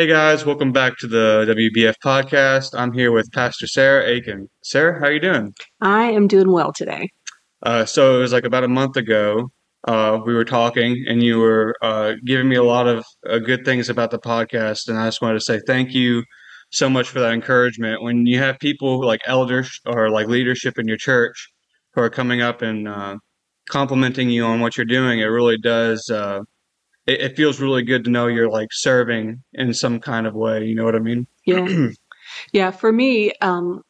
Hey guys, welcome back to the WBF podcast. I'm here with Pastor Sarah Aitken. Sarah, how are you doing? I am doing well today. Uh, so it was like about a month ago. Uh, we were talking, and you were uh, giving me a lot of uh, good things about the podcast, and I just wanted to say thank you so much for that encouragement. When you have people like elders or like leadership in your church who are coming up and uh, complimenting you on what you're doing, it really does uh, it, it feels really good to know you're like serving in some kind of way. You know what I mean? Yeah. yeah. For me, um,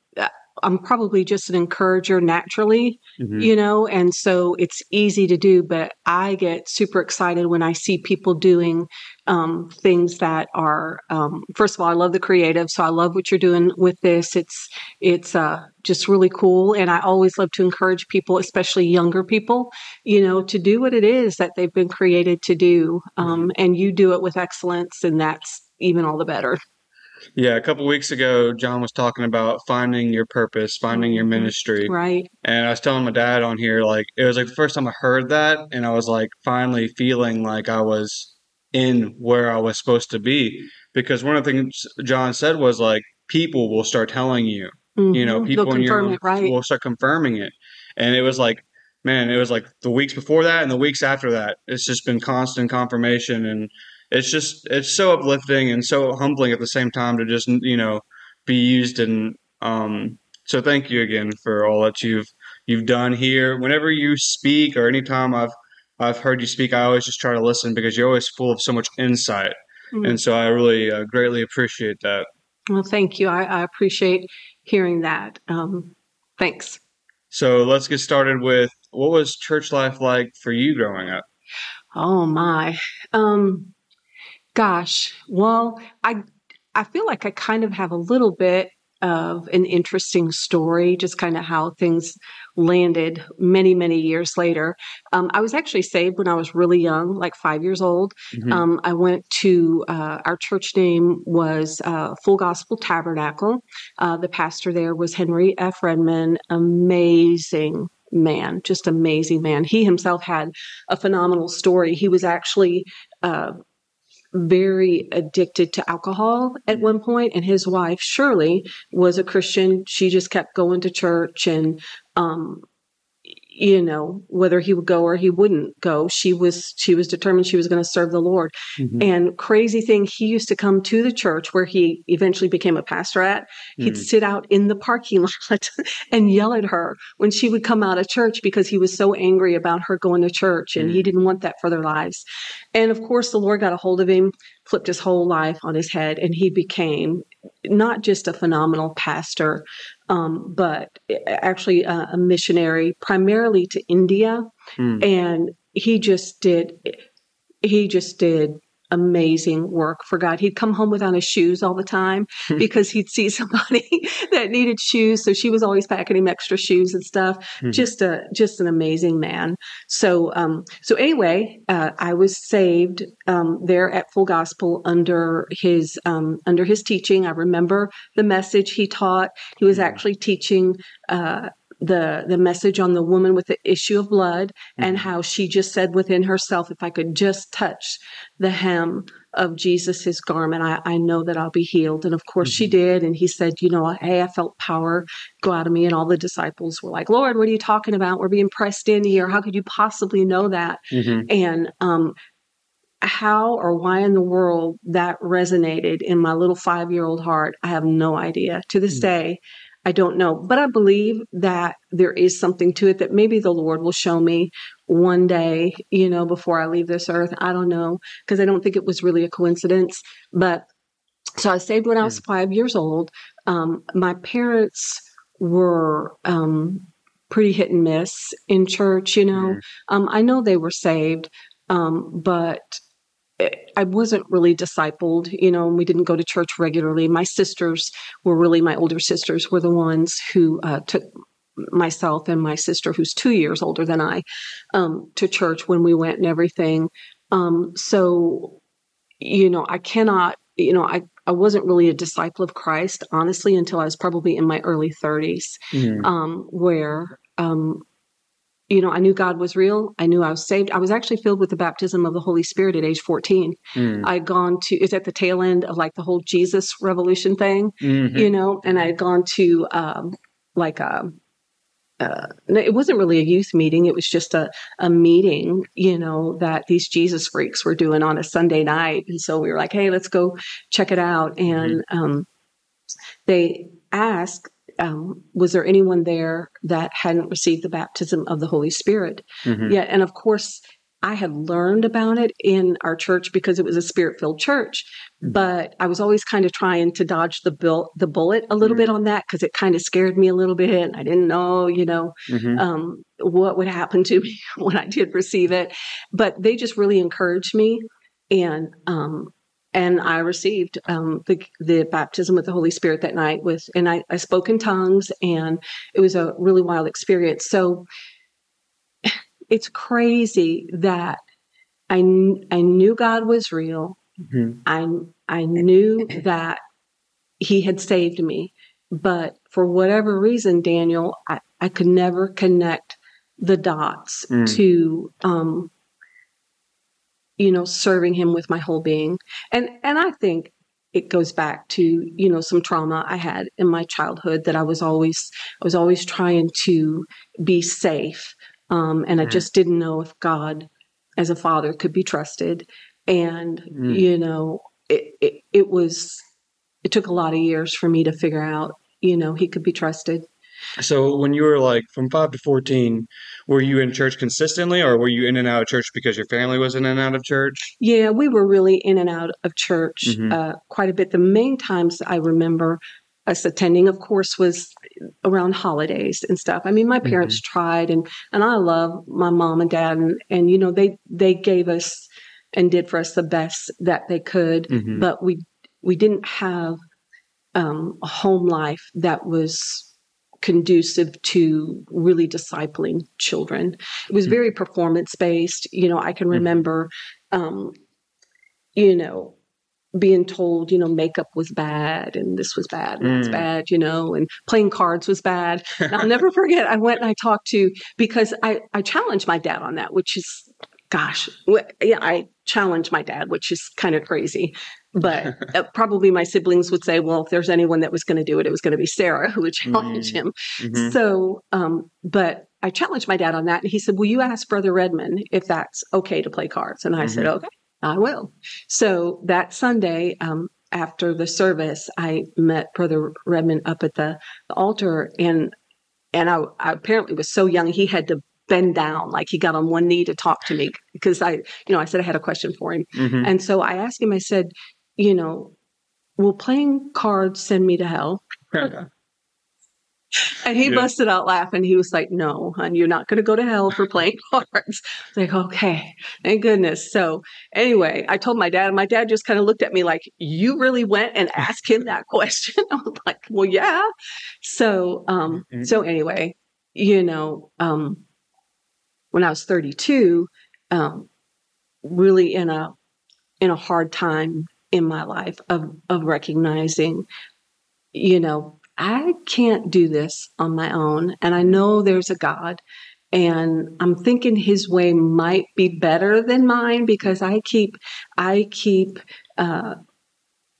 I'm probably just an encourager naturally, mm-hmm. you know, and so it's easy to do. But I get super excited when I see people doing um, things that are. Um, first of all, I love the creative, so I love what you're doing with this. It's it's uh, just really cool, and I always love to encourage people, especially younger people, you know, to do what it is that they've been created to do, um, mm-hmm. and you do it with excellence, and that's even all the better. Yeah, a couple weeks ago, John was talking about finding your purpose, finding your ministry. Right. And I was telling my dad on here, like, it was like the first time I heard that, and I was like, finally feeling like I was in where I was supposed to be. Because one of the things John said was, like, people will start telling you, mm-hmm. you know, mm-hmm. people in your it, right. will start confirming it. And it was like, man, it was like the weeks before that and the weeks after that. It's just been constant confirmation and it's just it's so uplifting and so humbling at the same time to just you know be used and um so thank you again for all that you've you've done here. Whenever you speak or anytime i've i've heard you speak i always just try to listen because you're always full of so much insight. Mm-hmm. and so i really uh, greatly appreciate that. Well thank you. I, I appreciate hearing that. Um, thanks. So let's get started with what was church life like for you growing up? Oh my. Um Gosh, well, I I feel like I kind of have a little bit of an interesting story, just kind of how things landed many, many years later. Um, I was actually saved when I was really young, like five years old. Mm-hmm. Um, I went to uh, our church name was uh, Full Gospel Tabernacle. Uh, the pastor there was Henry F. Redman, amazing man, just amazing man. He himself had a phenomenal story. He was actually uh, very addicted to alcohol at one point and his wife shirley was a christian. She just kept going to church and um, you know whether he would go or he wouldn't go she was she was determined she was going to serve the lord mm-hmm. and crazy thing he used to come to the church where he eventually became a pastor at he'd mm. sit out in the parking lot and yell at her when she would come out of church because he was so angry about her going to church and mm. he didn't want that for their lives and of course the lord got a hold of him flipped his whole life on his head and he became not just a phenomenal pastor um, but actually a, a, missionary primarily to India. Mm. And he just did, he just did amazing work for God. He'd come home without his shoes all the time because he'd see somebody that needed shoes. So she was always packing him extra shoes and stuff. Mm-hmm. Just a just an amazing man. So um so anyway, uh, I was saved um, there at Full Gospel under his um, under his teaching. I remember the message he taught. He was actually teaching uh, the the message on the woman with the issue of blood mm-hmm. and how she just said within herself if i could just touch the hem of jesus's garment i, I know that i'll be healed and of course mm-hmm. she did and he said you know hey i felt power go out of me and all the disciples were like lord what are you talking about we're being pressed in here how could you possibly know that mm-hmm. and um how or why in the world that resonated in my little five year old heart, I have no idea. To this mm. day, I don't know, but I believe that there is something to it that maybe the Lord will show me one day, you know, before I leave this earth. I don't know, because I don't think it was really a coincidence. But so I saved when I was hmm. five years old. Um, my parents were um, pretty hit and miss in church, you know. Mm. Um, I know they were saved, um, but I wasn't really discipled, you know, we didn't go to church regularly. My sisters were really, my older sisters were the ones who uh, took myself and my sister, who's two years older than I, um, to church when we went and everything. Um, so, you know, I cannot you know, I, I wasn't really a disciple of Christ, honestly, until I was probably in my early 30s, Mm. um, where, um, you know, I knew God was real. I knew I was saved. I was actually filled with the baptism of the Holy Spirit at age 14. Mm. I'd gone to, it's at the tail end of like the whole Jesus revolution thing, Mhm. you know, and I had gone to um, like a, uh, it wasn't really a youth meeting. It was just a, a meeting, you know, that these Jesus freaks were doing on a Sunday night. And so we were like, hey, let's go check it out. And um, they asked, um, was there anyone there that hadn't received the baptism of the Holy Spirit Mhm. yet? And of course, I had learned about it in our church because it was a spirit filled church, Mhm. but I was always kind of trying to dodge the bill, the bullet a little Mhm. bit on that because it kind of scared me a little bit. I didn't know, you know, Mhm. um, what would happen to me when I did receive it. But they just really encouraged me, and um, and I received um, the the baptism with the Holy Spirit that night. With and I, I spoke in tongues, and it was a really wild experience. So it's crazy that I I knew God was real. Mhm. I I knew that He had saved me, but for whatever reason, Daniel, I, I could never connect the dots Mm. to um, you know serving Him with my whole being, and and I think it goes back to you know some trauma I had in my childhood that I was always I was always trying to be safe, um, and I Mm. just didn't know if God, as a father, could be trusted, and Mm. you know it, it it was it took a lot of years for me to figure out you know he could be trusted So when you were like from five to fourteen, were you in church consistently, or were you in and out of church because your family was in and out of church? yeah we were really in and out of church Mhm. uh, quite a bit the main times i remember us attending of course was around holidays and stuff i mean my parents tried and and i love my mom and dad and and you know they they gave us and did for us the best that they could Mhm. but we we didn't have um, a home life that was conducive to really discipling children. It was Mhm. very performance based. You know, I can Mhm. remember, um, you know, being told, you know, makeup was bad and this was bad and that's Mm. bad, you know, and playing cards was bad. And I'll never forget. I went and I talked to because I I challenged my dad on that, which is, gosh, yeah, I challenged my dad, which is kind of crazy. But uh, probably my siblings would say, well, if there's anyone that was going to do it, it was going to be Sarah who would challenge Mm. him. Mhm. So, um, but I challenged my dad on that, and he said, "Will you ask Brother Redmond if that's okay to play cards?" And I said, Mhm. "Okay, I will." So that Sunday, um, after the service, I met Brother Redmond up at the, the altar, and and I, I apparently was so young he had to bend down, like he got on one knee to talk to me because I, you know, I said I had a question for him, Mhm. and so I asked him. I said, "You know, will playing cards send me to hell?" And he Yeah. busted out laughing. He was like, No, hon, you're not going to go to hell for playing cards. Like, okay, thank goodness. So, anyway, I told my dad, and my dad just kind of looked at me like, You really went and asked him that question? I was like, Well, yeah. So, um, Mhm. so anyway, you know, um, when I was 32, um, really in a in a hard time in my life of of recognizing, you know, I can't do this on my own, and I know there's a God, and I'm thinking His way might be better than mine because I keep I keep. Uh,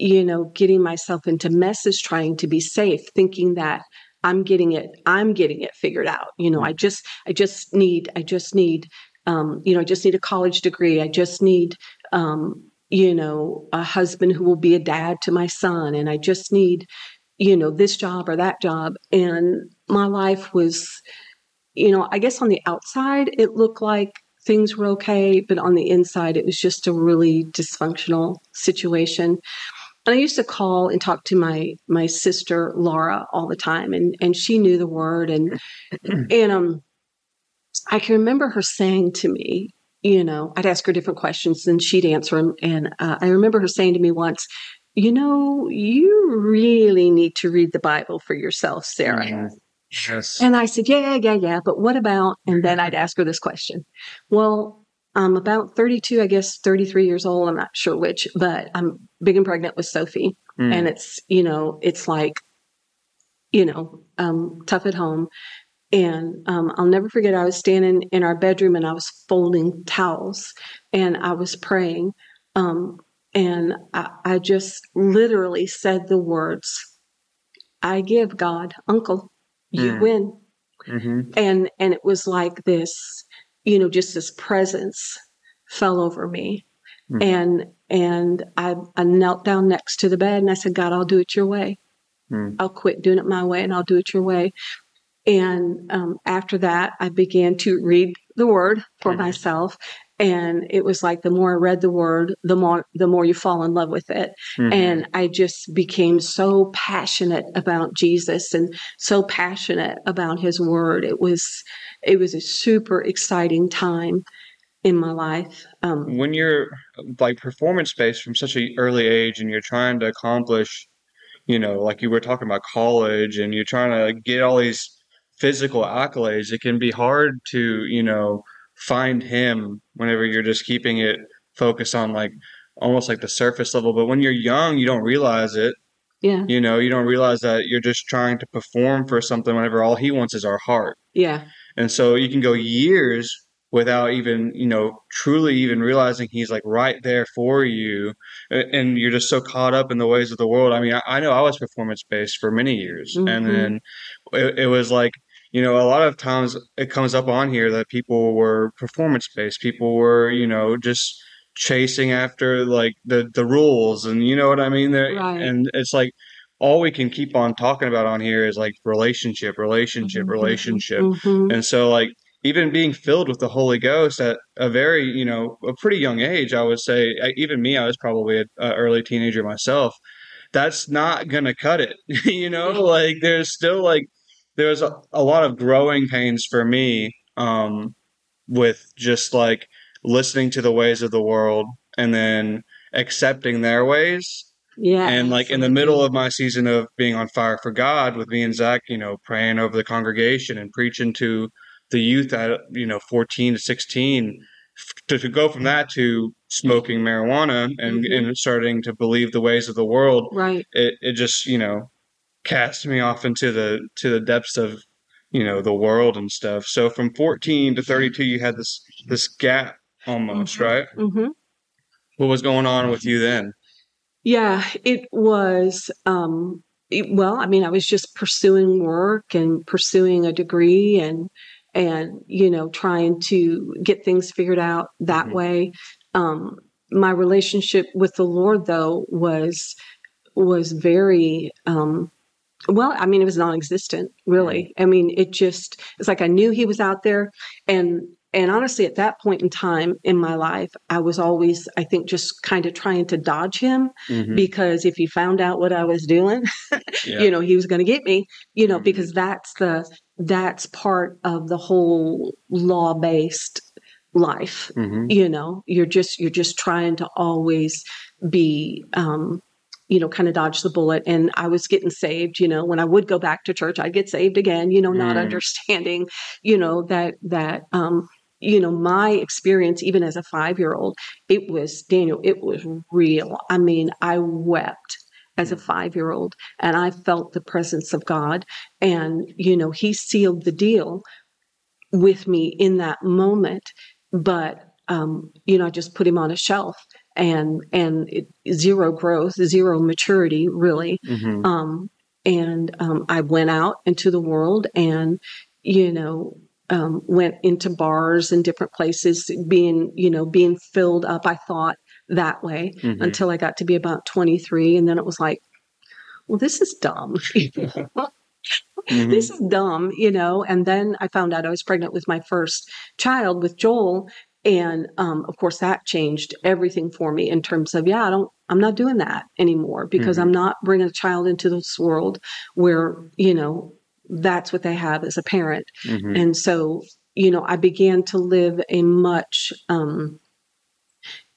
you know, getting myself into messes, trying to be safe, thinking that I'm getting it, I'm getting it figured out. You know, I just, I just need, I just need, um, you know, I just need a college degree. I just need, um, you know, a husband who will be a dad to my son, and I just need, you know, this job or that job. And my life was, you know, I guess on the outside it looked like things were okay, but on the inside it was just a really dysfunctional situation and I used to call and talk to my my sister Laura all the time, and and she knew the word, and and um, I can remember her saying to me, you know, I'd ask her different questions, and she'd answer them, and uh, I remember her saying to me once, you know, you really need to read the Bible for yourself, Sarah. Mhm. Yes. And I said, yeah, yeah, yeah, but what about? And then I'd ask her this question. Well, I'm about 32, I guess 33 years old. I'm not sure which, but I'm big and pregnant with Sophie. Mm. And it's, you know, it's like, you know, um, tough at home. And um, I'll never forget, I was standing in our bedroom and I was folding towels and I was praying. Um, and I, I just literally said the words, I give God, Uncle, you Mm. win. hmm And and it was like this, you know, just this presence fell over me. Mm. And and I, I knelt down next to the bed and I said, God, I'll do it your way. Mm. I'll quit doing it my way and I'll do it your way. And um, after that, I began to read the word for Mhm. myself. And it was like the more I read the word, the more the more you fall in love with it. Mhm. And I just became so passionate about Jesus and so passionate about his word. It was it was a super exciting time in my life. Um, when you're like performance based from such an early age and you're trying to accomplish, you know, like you were talking about college and you're trying to get all these physical accolades, it can be hard to, you know, find him whenever you're just keeping it focused on like almost like the surface level. But when you're young, you don't realize it. yeah, You know, you don't realize that you're just trying to perform for something whenever all he wants is our heart. yeah, And so you can go years without even, you know, truly even realizing he's like right there for you. And you're just so caught up in the ways of the world. I mean, I, I know I was performance based for many years. And Mhm. then it, it was like, you know, a lot of times it comes up on here that people were performance based. People were, you know, just chasing after like the, the rules and you know what I mean? Right. And it's like, all we can keep on talking about on here is like relationship, relationship, Mhm, relationship. mhm. And so, like, even being filled with the Holy Ghost at a very, you know, a pretty young age, I would say, I- even me, I was probably an early teenager myself. That's not going to cut it. you know, like, there's still, like, there's a, a lot of growing pains for me um, with just like listening to the ways of the world and then accepting their ways yeah. and like in the middle of my season of being on fire for God with me and Zach, you know, praying over the congregation and preaching to the youth at, you know, 14 to 16, to, to go from that to smoking marijuana and, Mhm. and starting to believe the ways of the world, right, it, it just, you know, cast me off into the, to the depths of, you know, the world and stuff. So from 14 to 32, you had this, this gap almost, Mhm. right? hmm What was going on with you then? Yeah, it was. Um, it- well, I mean, I was just pursuing work and pursuing a degree and and you know trying to get things figured out that Mhm. way. Um, my relationship with the Lord, though, was was very um, well. I mean, it was non-existent, really. I mean, it just it's like I knew He was out there, and and honestly, at that point in time in my life, I was always, I think, just kind of trying to dodge Him Mhm. because if he found out what I was doing, Yeah. you know, he was going to get me, you know, Mhm. because that's the that's part of the whole law-based life. Mhm. You know, you're just you're just trying to always be um you know, kind of dodge the bullet. And I was getting saved, you know, when I would go back to church, I'd get saved again, you know, not Mm. understanding, you know, that that um you know, my experience, even as a five year old, it was, Daniel, it was real. I mean, I wept as a five year old and I felt the presence of God. And, you know, He sealed the deal with me in that moment. But, um, you know, I just put Him on a shelf and, and it, zero growth, zero maturity, really. Mhm. Um, and um, I went out into the world and, you know, um, went into bars and different places, being, you know, being filled up, I thought that way Mhm. until I got to be about 23. And then it was like, well, this is dumb. Mhm. this is dumb, you know. And then I found out I was pregnant with my first child with Joel. And um, of course, that changed everything for me in terms of, yeah, I don't, I'm not doing that anymore because Mhm. I'm not bringing a child into this world where, you know, that's what they have as a parent. Mhm. And so, you know, I began to live a much, um,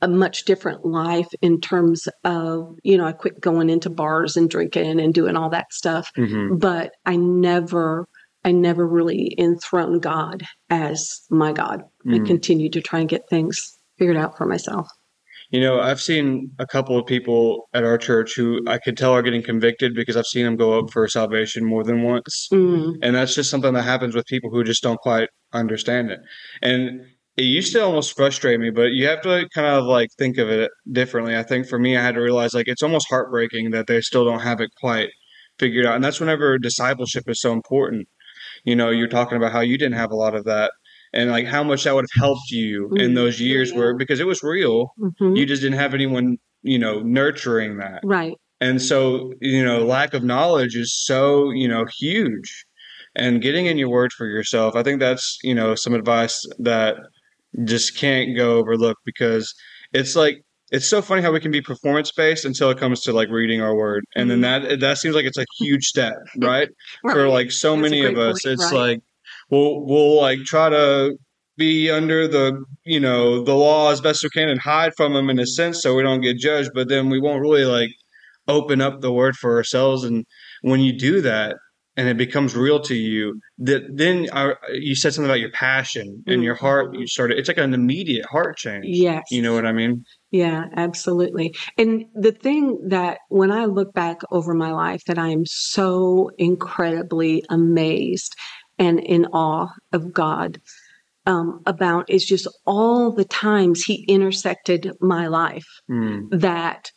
a much different life in terms of, you know, I quit going into bars and drinking and doing all that stuff Mhm. but I never I never really enthroned God as my God. Mm. I continued to try and get things figured out for myself. You know, I've seen a couple of people at our church who I could tell are getting convicted because I've seen them go up for salvation more than once. Mm, And that's just something that happens with people who just don't quite understand it. And it used to almost frustrate me, but you have to kind of like think of it differently. I think for me, I had to realize like it's almost heartbreaking that they still don't have it quite figured out. And that's whenever discipleship is so important. You know, you're talking about how you didn't have a lot of that and like how much that would have helped you in Mm, those years where because it was real, mhm. you just didn't have anyone, you know, nurturing that. Right. And so, you know, lack of knowledge is so, you know, huge. And getting in your words for yourself, I think that's, you know, some advice that just can't go overlooked because it's like it's so funny how we can be performance based until it comes to like reading our word. And then that that seems like it's a huge step, right? right. For like so That's many of us. point, It's right. like we'll we'll like try to be under the you know the law as best we can and hide from them in a sense so we don't get judged but then we won't really like open up the word for ourselves and when you do that and it becomes real to you that then our, you said something about your passion and your heart you started it's like an immediate heart change Yes. you know what i mean Yeah, absolutely. And the thing that when I look back over my life that I am so incredibly amazed and in awe of God um, about is just all the times he intersected my life Mm. that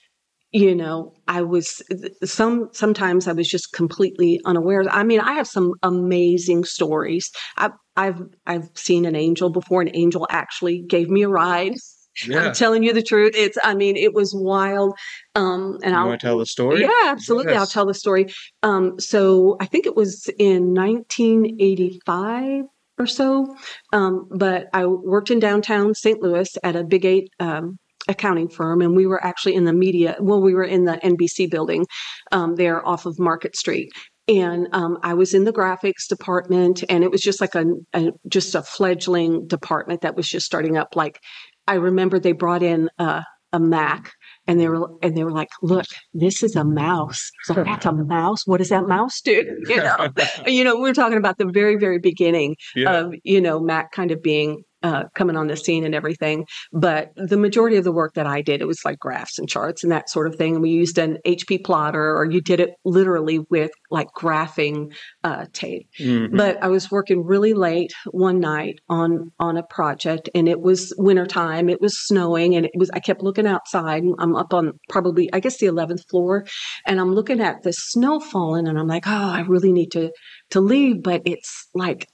you know i was some sometimes i was just completely unaware i mean i have some amazing stories i've i've i've seen an angel before an angel actually gave me a ride yeah i'm telling you the truth it's i mean it was wild um and you i'll want to tell the story yeah, absolutely. I'll tell the story. Um, so I think it was in 1985 or so. Um, but I worked in downtown St. Louis at a Big Eight um, accounting firm, and we were actually in the media. Well, we were in the NBC building um, there off of Market Street. And um, I was in the graphics department, and it was just like a, a just a fledgling department that was just starting up. Like I remember they brought in uh, a Mac and they were and they were like, "Look, this is a mouse. So that's a mouse. What does that mouse do?" You know, you know, we we're talking about the very, very beginning yeah of you know Mac kind of being uh, coming on the scene and everything. But the majority of the work that I did, it was like graphs and charts and that sort of thing. And we used an HP plotter, or you did it literally with like graphing uh, tape Mhm. but I was working really late one night on on a project and it was wintertime. It was snowing and it was I kept looking outside. I'm up on probably I guess the 11th floor and I'm looking at the snow falling and I'm like, "Oh, I really need to to leave, but it's like,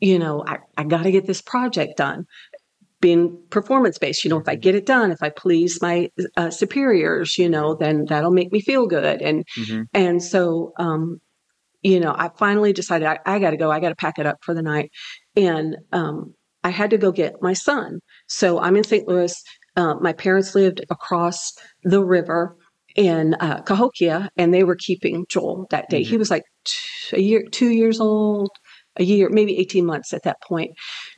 you know, I I got to get this project done." Being performance based, you know, if I get it done, if I please my uh, superiors, you know, then that'll make me feel good. And Mhm. and so, um, you know, I finally decided I, I got to go. I got to pack it up for the night. And um, I had to go get my son. So I'm in St. Louis. Uh, my parents lived across the river in uh, Cahokia, and they were keeping Joel that day. He was like t- a year, two years old, a year, maybe 18 months at that point.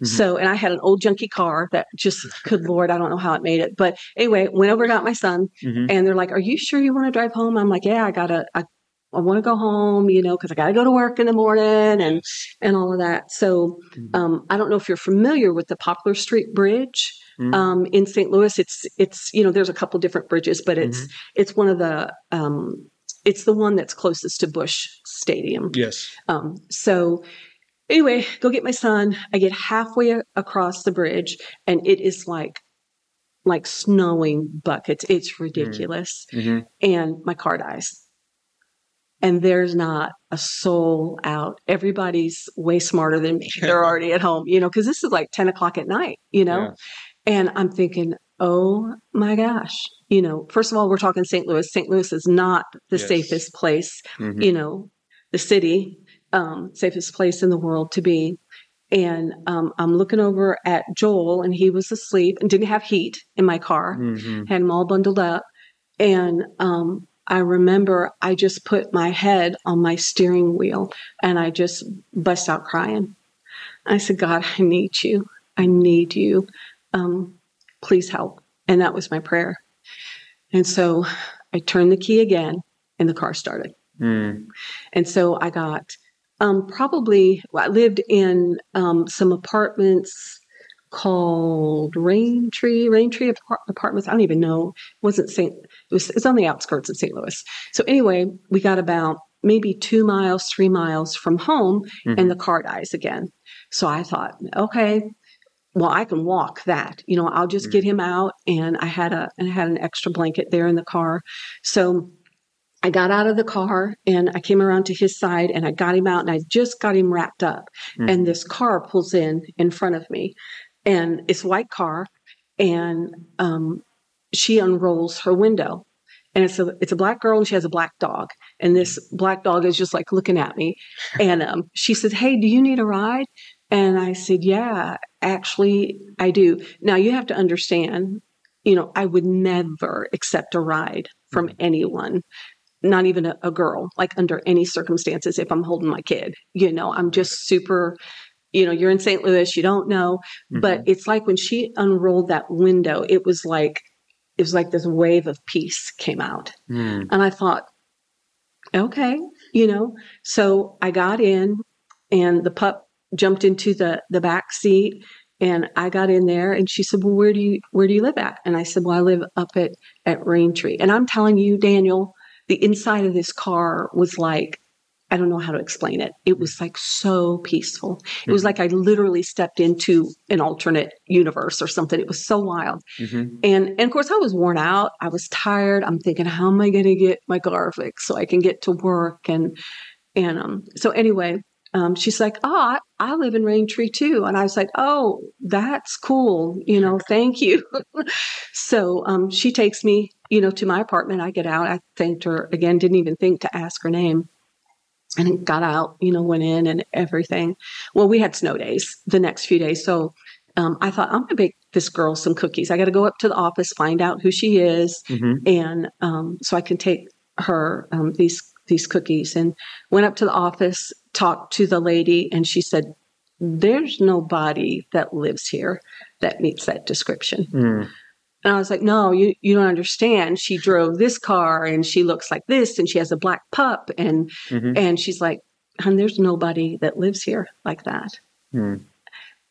Mhm. So, and I had an old junky car that just, good Lord, I don't know how it made it. But anyway, went over, got my son, Mhm. and they're like, "Are you sure you want to drive home?" I'm like, "Yeah, I gotta, I, I want to go home, you know, because I gotta go to work in the morning and and all of that." So, Mhm. um, I don't know if you're familiar with the Poplar Street Bridge Mhm. um, in St. Louis. It's it's you know, there's a couple different bridges, but it's Mm-hmm. it's one of the um, it's the one that's closest to Busch Stadium. yes Um, so anyway, go get my son. I get halfway across the bridge, and it is like like snowing buckets. It's ridiculous, Mhm. and my car dies. And there's not a soul out. Everybody's way smarter than me. They're already at home, you know, because this is like 10 o'clock at night, you know? Yeah. And I'm thinking, oh my gosh, you know, first of all, we're talking St. Louis. St. Louis is not the Yes. safest place Mhm. you know, the city, um, safest place in the world to be. And um, I'm looking over at Joel, and he was asleep and didn't have heat in my car. Mhm. Had him all bundled up. And um, I remember I just put my head on my steering wheel and I just bust out crying. I said, God, I need you. I need you. Um, please help. And that was my prayer. And so I turned the key again, and the car started. Mm. And so I got Um, probably well, I lived in um, some apartments called Rain Tree, Rain Tree apart- apartments. I don't even know. It wasn't St. It was it's on the outskirts of St. Louis. So anyway, we got about maybe two miles, three miles from home, Mhm. and the car dies again. So I thought, okay, well, I can walk that. You know, I'll just get him out, and I had a and I had an extra blanket there in the car. So I got out of the car and I came around to his side and I got him out and I just got him wrapped up. Mhm. And this car pulls in in front of me, and it's a white car, and um, she unrolls her window. And it's a it's a black girl and she has a black dog. And this black dog is just like looking at me. And um, she said, Hey, do you need a ride? And I said, Yeah, actually, I do. Now you have to understand, you know, I would never accept a ride from anyone, not even a, a girl, like under any circumstances if I'm holding my kid. You know, I'm just super, you know, you're in St. Louis, you don't know. But it's like when she unrolled that window, it was like it was like this wave of peace came out. Mhm. And I thought, okay, you know. So I got in and the pup jumped into the the back seat and I got in there and she said, Well, where do you where do you live at? And I said, Well, I live up at at Rain Tree. And I'm telling you, Daniel, the inside of this car was like I don't know how to explain it. It was like so peaceful. It was Mhm. like I literally stepped into an alternate universe or something. It was so wild. Mhm. And, and of course, I was worn out. I was tired. I'm thinking, how am I going to get my car fixed so I can get to work? And and um, so anyway, um, she's like, oh, I, I live in Rain Tree too. And I was like, oh, that's cool. You know, thank you. so um, she takes me, you know, to my apartment. I get out. I thanked her again. Didn't even think to ask her name. And got out, you know, went in and everything. Well, we had snow days the next few days. So um, I thought, I'm going to bake this girl some cookies. I got to go up to the office, find out who she is, Mhm. and um, so I can take her um, these these cookies. And went up to the office, talked to the lady, and she said, "There's nobody that lives here that meets that description." Mhm. And I was like, "No, you you don't understand. She drove this car, and she looks like this, and she has a black pup, and Mhm. and she's like, "Hon, there's nobody that lives here like that." Mhm.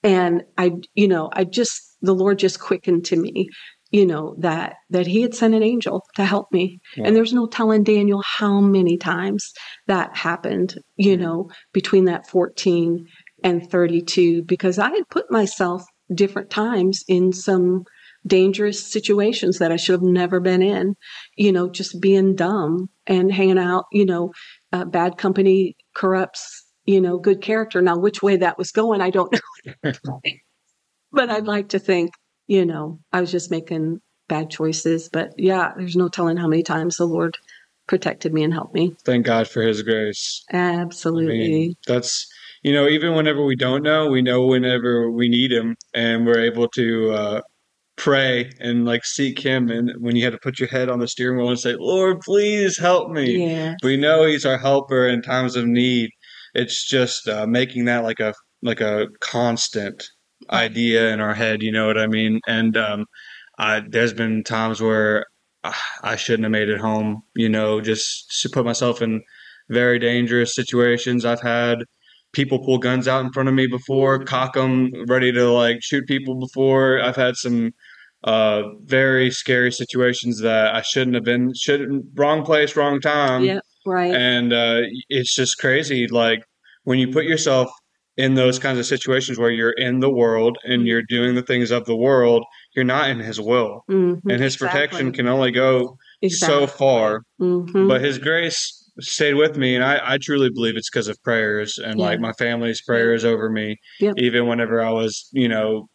and i you know i just the lord just quickened to me you know that that he had sent an angel to help me Yeah. and there's no telling daniel how many times that happened you Yeah. know between that 14 and 32 because i had put myself different times in some dangerous situations that i should have never been in you know just being dumb and hanging out you know uh, bad company corrupts you know good character now which way that was going i don't know but I'd like to think, you know, I was just making bad choices. But yeah, there's no telling how many times the Lord protected me and helped me. Thank God for His grace. I Absolutely. mean, that's you know, even whenever we don't know, we know whenever we need Him, and we're able to uh, pray and like seek Him. And when you had to put your head on the steering wheel and say, "Lord, please help me," yeah. we know He's our helper in times of need. It's just uh, making that like a like a constant idea in our head. You know what I mean? And um, I, there's been times where ah, I shouldn't have made it home. You know, just to put myself in very dangerous situations. I've had people pull guns out in front of me before, cock them, ready to like shoot people before. I've had some uh, very scary situations that I shouldn't have been. Shouldn't wrong place, wrong time yeah. Right. and uh, it's just crazy like when you put yourself in those kinds of situations where you're in the world and you're doing the things of the world you're not in his will Mhm. and his protection can only go Exactly. so far Mhm. but his grace stayed with me and i, I truly believe it's because of prayers and like my family's prayers over me Yep. even whenever i was you know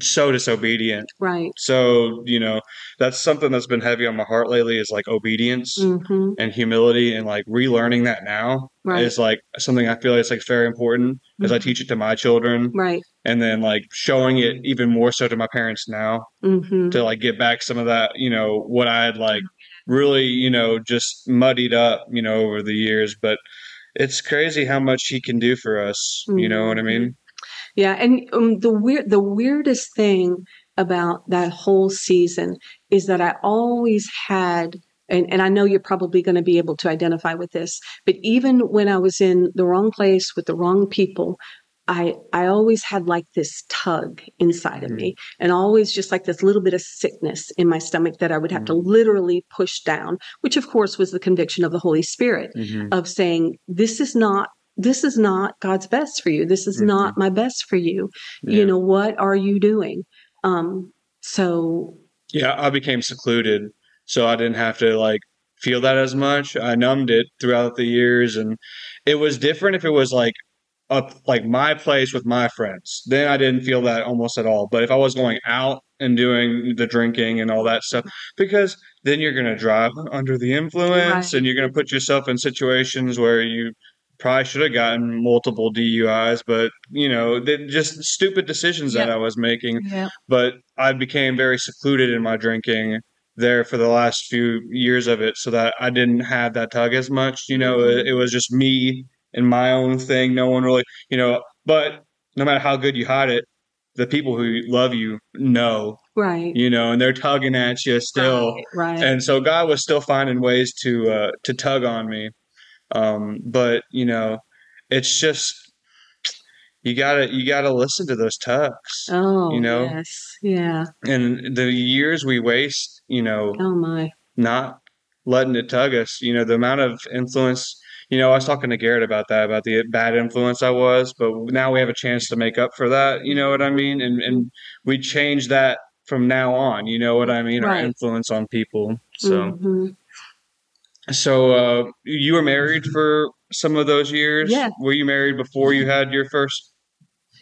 so disobedient right. so you know that's something that's been heavy on my heart lately is like obedience hmm and humility and like relearning that now Right. is like something I feel like it's like very important as I Mhm. teach it to my children Right. and then like showing it even more so to my parents now hmm to like get back some of that, you know, what I had like really, you know, just muddied up, you know, over the years. But it's crazy how much he can do for us. You know what I mean? Yeah, and um, the weird, the weirdest thing about that whole season is that I always had and, and I know you're probably going to be able to identify with this, but even when I was in the wrong place with the wrong people, I I always had like this tug inside of Mhm. me, and always just like this little bit of sickness in my stomach that I would have to literally push down, which of course was the conviction of the Holy Spirit Mhm. of saying, This is not this is not God's best for you. This is Mhm. not my best for you. Yeah. You know, what are you doing? Um, so Yeah, I became secluded, so I didn't have to like feel that as much. I numbed it throughout the years, and it was different if it was like up like my place with my friends. Then I didn't feel that almost at all. But if I was going out and doing the drinking and all that stuff, because then you're gonna drive under the influence, Right. and you're gonna put yourself in situations where you probably should have gotten multiple DUIs, but you know, just stupid decisions that I was making yeah. but I became very secluded in my drinking there for the last few years of it so that I didn't have that tug as much. You know, it, it was just me and my own thing. No one really, you know, but no matter how good you hide it, the people who love you know, Right. you know, and they're tugging at you still. Right. right. And so God was still finding ways to uh, to tug on me. Um, but you know, it's just you gotta you gotta listen to those tugs. oh, you know? yes. Yeah. and the years we waste, you know, Oh, my. not letting it tug us, you know, the amount of influence. You know, I was talking to Garrett about that, about the bad influence I was, but now we have a chance to make up for that. You know what I mean? And and we change that from now on. You know what I mean? Our influence on people. So, Mhm. So uh, you were married for some of those years. Yeah. Were you married before you had your first?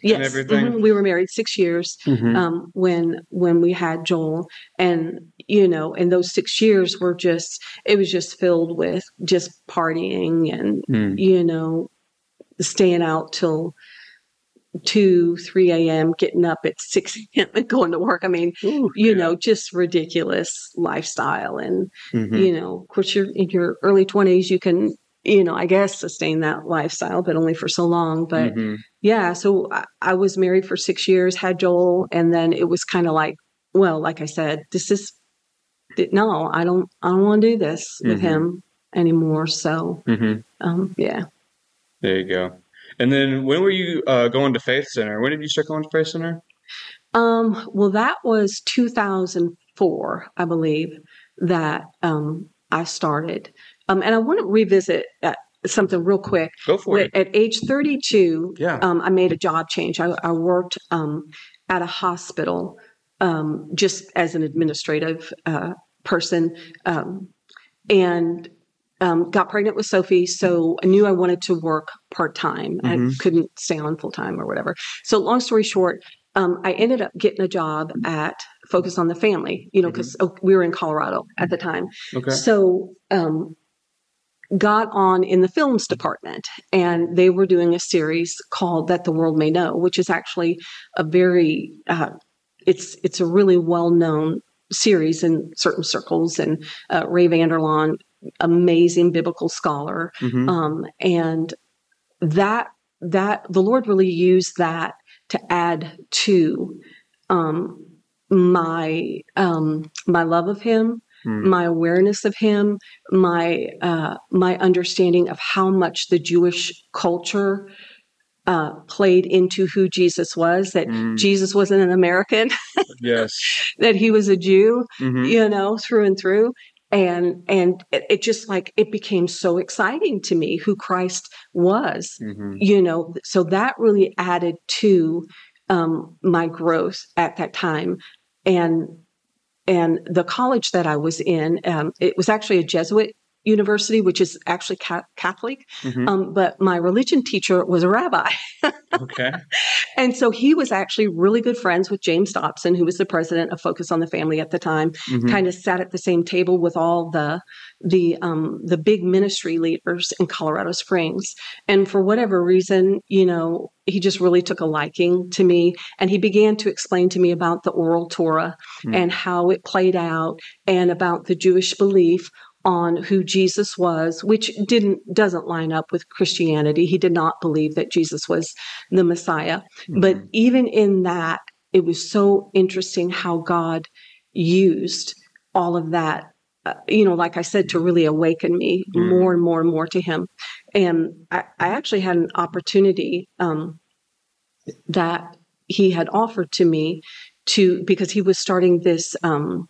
Yes. everything? mhm. We were married six years. um, when when we had Joel, and you know, and those six years were just it was just filled with just partying and Mm. you know, staying out till two, three a.m., getting up at six a.m. and going to work. I mean, Ooh, you yeah. know, just ridiculous lifestyle, and Mhm. you know, of course, you're in your early twenties, you can. You know, I guess sustain that lifestyle, but only for so long. But Mhm. yeah, so I, I was married for six years, had Joel, and then it was kind of like, well, like I said, this is no, I don't, I don't want to do this with Mhm. him anymore. So, Mhm. um, yeah, There you go. And then when were you uh, going to Faith Center? When did you start going to Faith Center? um, well, that was 2004, I believe, that um, I started, um, and I want to revisit uh, something real quick. Go for it. At age 32, Yeah. um, I made a job change. I, I worked um, at a hospital um, just as an administrative uh, person um, and um, got pregnant with Sophie. So I knew I wanted to work part time. I Mhm. couldn't stay on full time or whatever. So, long story short, um, I ended up getting a job at Focus on the Family, you know, because we were in Colorado at the time. Okay. So, um, got on in the films department, and they were doing a series called "That the World May Know," which is actually a very uh, it's it's a really well known series in certain circles. And uh, Ray Vander Laan, amazing biblical scholar, Mhm. um, and that that the Lord really used that to add to um, my um, my love of Him, Mm. my awareness of Him, my uh, my understanding of how much the Jewish culture uh, played into who Jesus was. That Mm. Jesus wasn't an American, Yes. that He was a Jew, Mhm. you know, through and through. And and it, it just like it became so exciting to me who Christ was Mhm. you know so that really added to um, my growth at that time and and the college that i was in um, it was actually a jesuit university which is actually ca- catholic Mhm. um, but my religion teacher was a rabbi Okay. and so he was actually really good friends with james dobson who was the president of focus on the family at the time Mhm. kind of sat at the same table with all the the um, the big ministry leaders in Colorado Springs. And for whatever reason, you know, he just really took a liking to me, and he began to explain to me about the oral Torah Hmm. and how it played out, and about the Jewish belief on who Jesus was, which didn't doesn't line up with Christianity. He did not believe that Jesus was the Messiah. But Mhm. even in that, it was so interesting how God used all of that uh, you know, like I said, to really awaken me Mm. more and more and more to Him. And I, I actually had an opportunity um, that He had offered to me to because He was starting this um,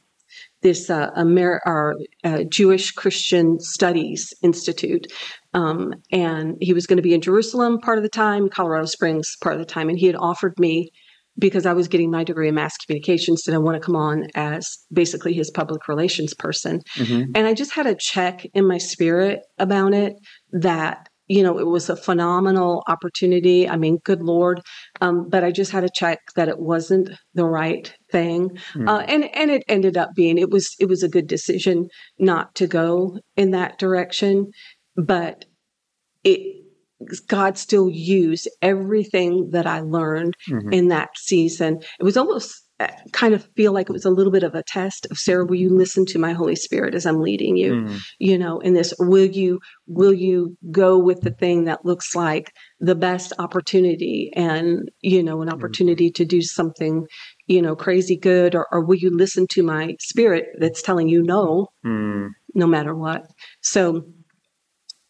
this uh, Amer- or, uh, Jewish Christian Studies Institute. Um, and he was going to be in Jerusalem part of the time, Colorado Springs part of the time. And he had offered me, because I was getting my degree in mass communications, did I want to come on as basically his public relations person? Mhm. And I just had a check in my spirit about it that, you know, it was a phenomenal opportunity. I mean, good Lord. Um, but I just had to check that it wasn't the right thing. Hmm. Uh, and, and it ended up being, it was, it was a good decision not to go in that direction. But it, God still used everything that I learned Mhm. in that season. It was almost kind of feel like it was a little bit of a test of Sarah, will you listen to my Holy Spirit as I'm leading you? Mm. You know, in this, will you will you go with the thing that looks like the best opportunity and you know an opportunity to do something you know crazy good or, or will you listen to my spirit that's telling you no Mm. no matter what so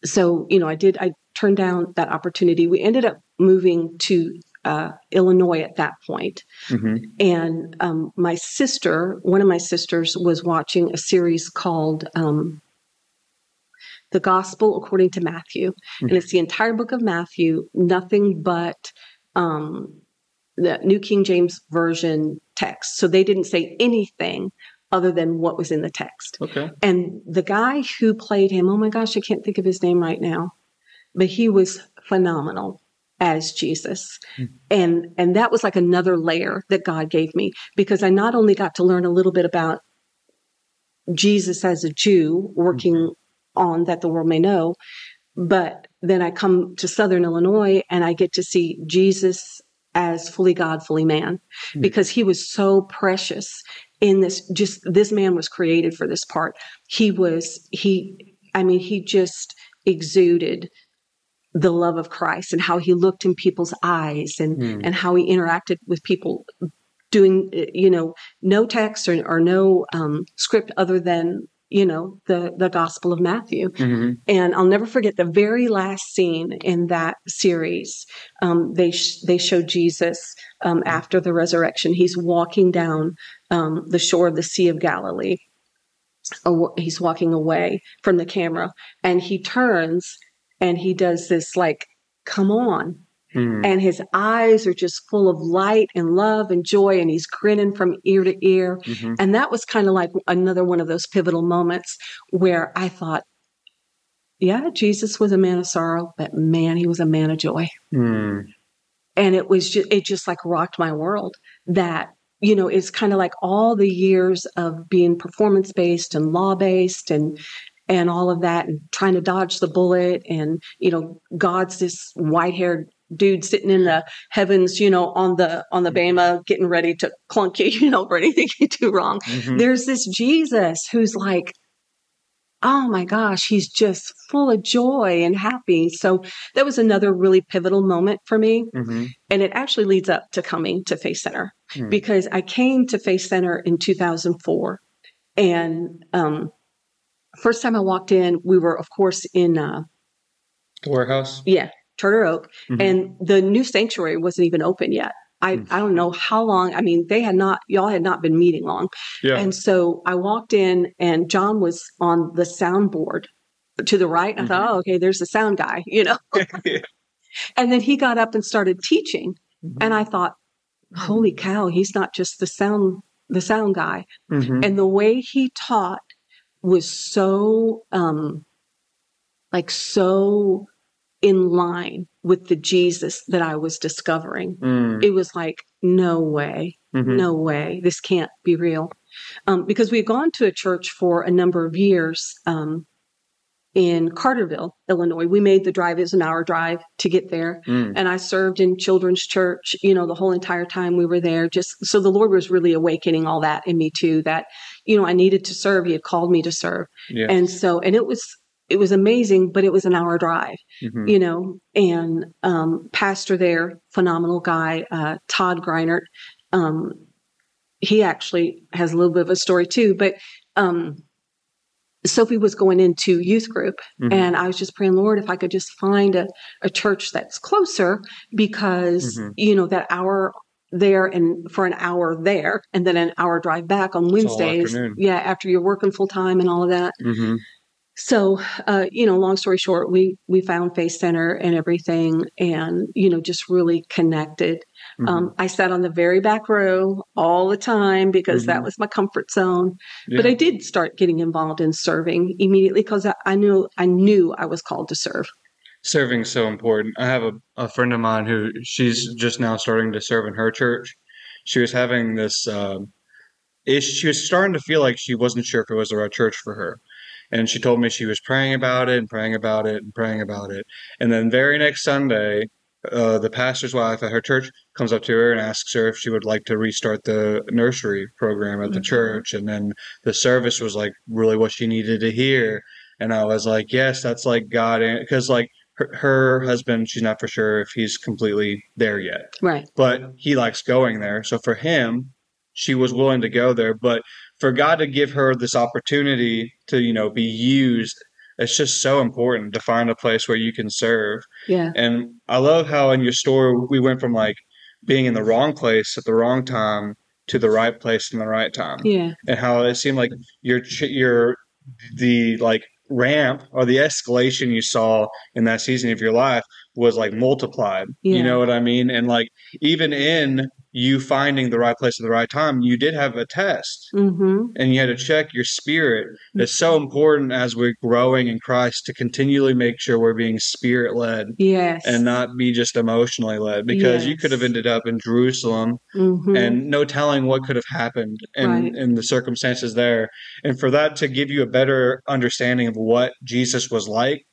so you know i did i turned down that opportunity we ended up moving to uh, illinois at that point. Mhm. and um, my sister one of my sisters was watching a series called um, the gospel according to matthew. And it's the entire book of matthew nothing but um, the new king james version text. So they didn't say anything other than what was in the text. Okay. and the guy who played him, oh my gosh, I can't think of his name right now, but he was phenomenal as Jesus. And and that was like another layer that God gave me because I not only got to learn a little bit about Jesus as a Jew working on that the world may know, but then I come to Southern Illinois and I get to see Jesus as fully God, fully man, Hmm. because he was so precious in this. Just this man was created for this part. He was, he, I mean, he just exuded the love of Christ and how he looked in people's eyes and, Mm. and how he interacted with people doing, you know, no text or, or no um, script other than, you know, the, the gospel of Matthew. Mhm. And I'll never forget the very last scene in that series. Um, they sh- they show Jesus um, after the resurrection. He's walking down um, the shore of the Sea of Galilee. Aw- He's walking away from the camera, and he turns and he does this like, "Come on!" Mm. And his eyes are just full of light and love and joy, and he's grinning from ear to ear. Mhm. And that was kind of like another one of those pivotal moments where I thought, yeah, Jesus was a man of sorrow, but man, he was a man of joy. Mm. And it was just, it just like rocked my world that, you know, it's kind of like all the years of being performance based and law based and, and all of that and trying to dodge the bullet. And, you know, God's this white haired dude sitting in the heavens, you know, on the, on the Bama getting ready to clunk you, you know, for anything you do wrong Mhm. there's this Jesus who's like, oh my gosh, he's just full of joy and happy. So that was another really pivotal moment for me. Mhm. And it actually leads up to coming to Faith Center Hmm. because I came to Faith Center in 2004. And um, first time I walked in, we were, of course, in, uh, The warehouse. yeah, Charter Oak. Mhm. And the new sanctuary wasn't even open yet. I, Hmm. I don't know how long. I mean, they had not, y'all had not been meeting long. Yeah. And so I walked in, and John was on the soundboard to the right. I thought, oh, okay, there's the sound guy, you know. and then he got up and started teaching, and I thought, holy cow, he's not just the sound the sound guy. Mhm. And the way he taught was so um, like so in line with the Jesus that I was discovering. Mm. It was like, no way Mhm. no way, this can't be real. Um, because we had gone to a church for a number of years um, in Carterville, Illinois. We made the drive, it was an hour drive to get there. Mm. And I served in children's church, you know, the whole entire time we were there. Just so the Lord was really awakening all that in me too, that, you know, I needed to serve. He had called me to serve. Yeah. And so, and it was, it was amazing, but it was an hour drive Mhm. you know, and um, pastor there, phenomenal guy, uh, Todd Greinert. Um, he actually has a little bit of a story too, but um, Sophie was going into youth group, Mhm. and I was just praying, Lord, if I could just find a, a church that's closer, because Mhm. you know that hour there and for an hour there, and then an hour drive back on Wednesdays. Yeah, after you're working full time and all of that. Mhm. So, uh, you know, long story short, we we found Faith Center and everything, and you know, just really connected. Mhm. Um, I sat on the very back row all the time because that Mhm. was my comfort zone. But I did start getting involved in serving immediately because I, I knew I knew I was called to serve. Serving's so important. I have a, a friend of mine who she's just now starting to serve in her church. She was having this um, ish. She was starting to feel like she wasn't sure if it was the right church for her, and she told me she was praying about it and praying about it and praying about it. And then very next Sunday, uh, the pastor's wife at her church comes up to her and asks her if she would like to restart the nursery program at the Mhm. church. And then the service was like really what she needed to hear. And I was like, yes, that's like God, because like her, her husband, she's not for sure if he's completely there yet, Right. but he likes going there. So for him, she was willing to go there. But for God to give her this opportunity to, you know, be used, it's just so important to find a place where you can serve. Yeah. And I love how in your story we went from like being in the wrong place at the wrong time to the right place in the right time, Yeah. and how it seemed like your ch- your the like ramp or the escalation you saw in that season of your life was like multiplied. Yeah. You know what I mean? And like even in you finding the right place at the right time, you did have a test Mm-hmm. and you had to check your spirit. It's so important as we're growing in Christ to continually make sure we're being spirit led Yes. and not be just emotionally led because you could have ended up in Jerusalem Mhm. and no telling what could have happened in, Right. in the circumstances there. And for that to give you a better understanding of what Jesus was like,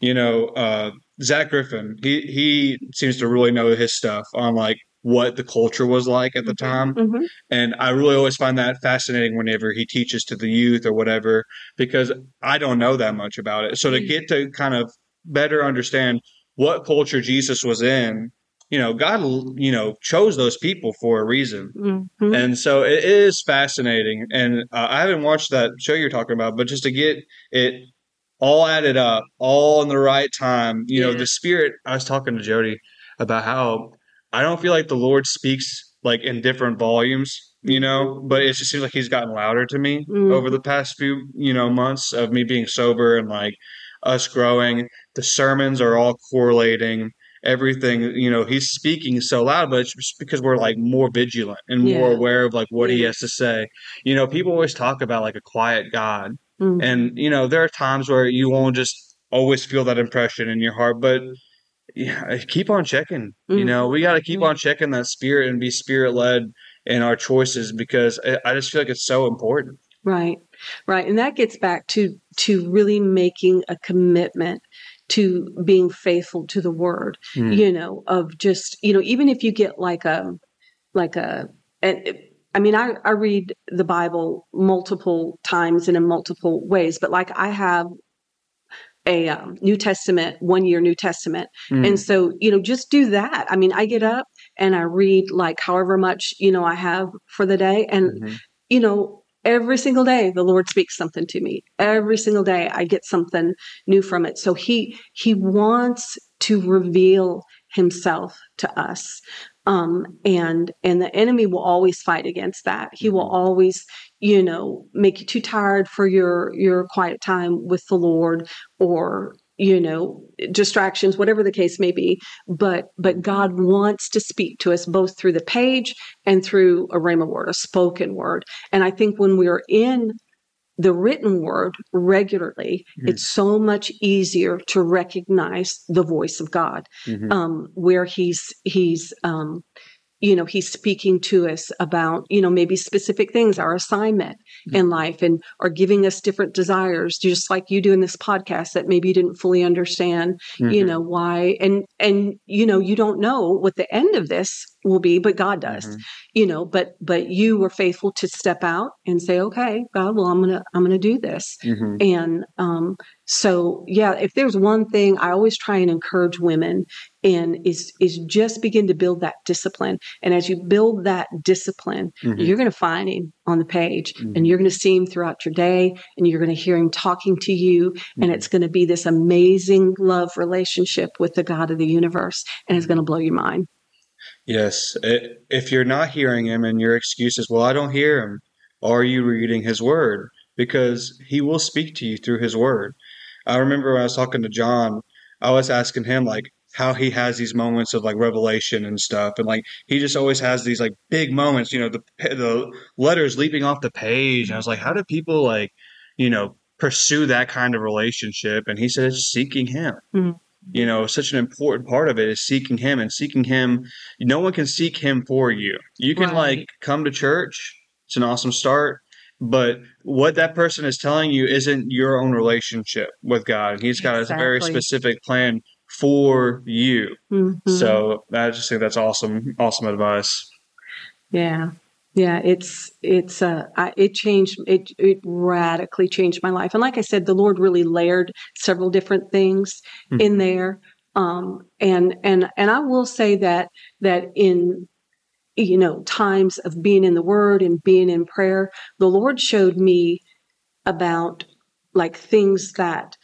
you know, uh, Zach Griffin, he, he seems to really know his stuff on like what the culture was like at the time. Mhm. And I really always find that fascinating whenever he teaches to the youth or whatever, because I don't know that much about it. So to Mm. get to kind of better understand what culture Jesus was in, you know, God, you know, chose those people for a reason. Mhm. And so it is fascinating. And uh, I haven't watched that show you're talking about, but just to get it all added up, all in the right time, you know, the spirit. I was talking to Jody about how I don't feel like the Lord speaks like in different volumes, you know, but it just seems like he's gotten louder to me Mhm. over the past few, you know, months of me being sober and like us growing. The sermons are all correlating everything you know he's speaking so loud but it's just because we're like more vigilant and more Yeah. aware of like what he has to say you know people always talk about like a quiet god Mhm. and you know there are times where you won't just always feel that impression in your heart but yeah, keep on checking you know we got to keep Yeah. on checking that spirit and be spirit led in our choices because I, I just feel like it's so important Right, right, and that gets back to to really making a commitment to being faithful to the word. Mm. You know, of just you know, even if you get like a like a and I mean, I I read the Bible multiple times and in multiple ways, but like I have a um, New Testament, one year New Testament, Mm. and so, you know, just do that. I mean, I get up and I read like however much, you know, I have for the day. And, Mhm. you know, every single day the Lord speaks something to me. Every single day I get something new from it. So he he wants to reveal himself to us. Um, and and the enemy will always fight against that. He will Mhm. always, you know, make you too tired for your your quiet time with the Lord or you know distractions whatever the case may be but but god wants to speak to us both through the page and through a rhema word a spoken word and i think when we're in the written word regularly Mhm. it's so much easier to recognize the voice of god Mhm. um, where he's he's um, you know he's speaking to us about you know maybe specific things our assignment in life and are giving us different desires just like you do in this podcast that maybe you didn't fully understand you Mhm. know why and and you know you don't know what the end of this will be, but God does, Mhm. you know, but, but you were faithful to step out and say, okay, God, well, I'm going to, I'm going to do this. Mhm. And um, so, yeah, if there's one thing I always try and encourage women in is is just begin to build that discipline. And as you build that discipline, Mhm. you're going to find him on the page, and you're going to see him throughout your day, and you're going to hear him talking to you, and Mhm. it's going to be this amazing love relationship with the God of the universe, and it's going to blow your mind. Yes. It, if you're not hearing him and your excuse is, well, I don't hear him, are you reading his word? Because he will speak to you through his word. I remember when I was talking to John, I was asking him, like, how he has these moments of like revelation and stuff. And like, he just always has these like big moments, you know, the, the letters leaping off the page. And I was like, how do people like, you know, pursue that kind of relationship? And he said, it's seeking him. Mhm. You know, such an important part of it is seeking him and seeking him no one can seek him for you. You can Right. like come to church. It's an awesome start. But what that person is telling you isn't your own relationship with God. He's got a very specific plan for you. Mhm. So I just think that's awesome, awesome advice. Yeah. Yeah, it's it's uh I, it changed it it radically changed my life. And like I said, the Lord really layered several different things Mhm. in there. Um and and and I will say that that in you know times of being in the word and being in prayer, the Lord showed me about like things that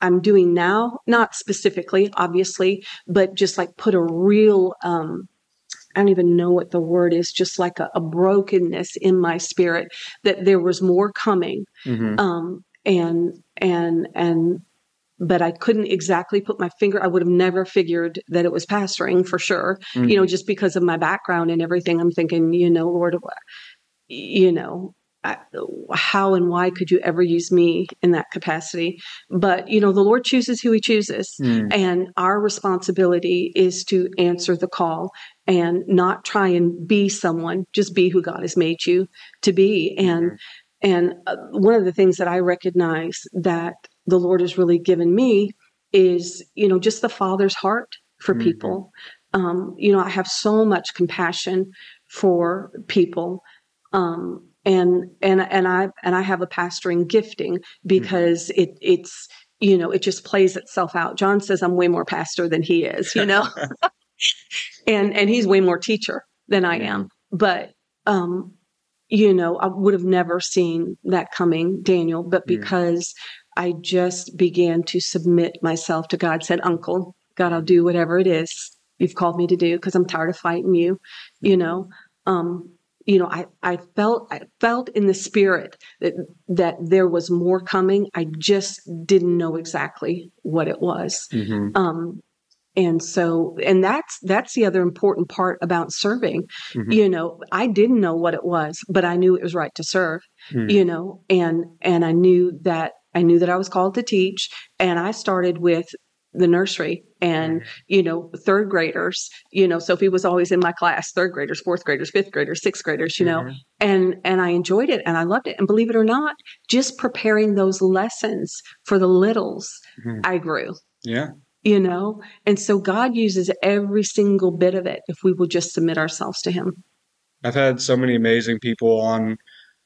I'm doing now, not specifically, obviously, but just like put a real um I don't even know what the word is, just like a, a brokenness in my spirit that there was more coming. hmm Um, and, and, and, but I couldn't exactly put my finger. I would have never figured that it was pastoring for sure, you know, just because of my background and everything. I'm thinking, you know, Lord, you know, how and why could you ever use me in that capacity? But, you know, the Lord chooses who he chooses. Mm. And our responsibility is to answer the call and not try and be someone, just be who God has made you to be. And Mhm. and uh, one of the things that I recognize that the Lord has really given me is, you know, just the Father's heart for Mhm. people. Um, you know, I have so much compassion for people. Um, and and and I and I have a pastoring gifting because it it's you know it just plays itself out. John says I'm way more pastor than he is, you know, and and he's way more teacher than I am. But um, you know, I would have never seen that coming, Daniel. But Yeah. because I just began to submit myself to God, said, "Uncle, God, I'll do whatever it is you've called me to do because I'm tired of fighting you." You know, um, you know, I I felt I felt in the spirit that that there was more coming. I just didn't know exactly what it was. hmm Um, and so, and that's that's the other important part about serving. Mhm. You know, I didn't know what it was, but I knew it was right to serve. Mhm. You know, and and I knew that I knew that I was called to teach, and I started with the nursery and you know third graders you know sophie was always in my class third graders fourth graders fifth graders sixth graders you know Mhm. and and i enjoyed it and i loved it and believe it or not just preparing those lessons for the littles Mhm. i grew Yeah. you know and so god uses every single bit of it if we will just submit ourselves to him I've had so many amazing people on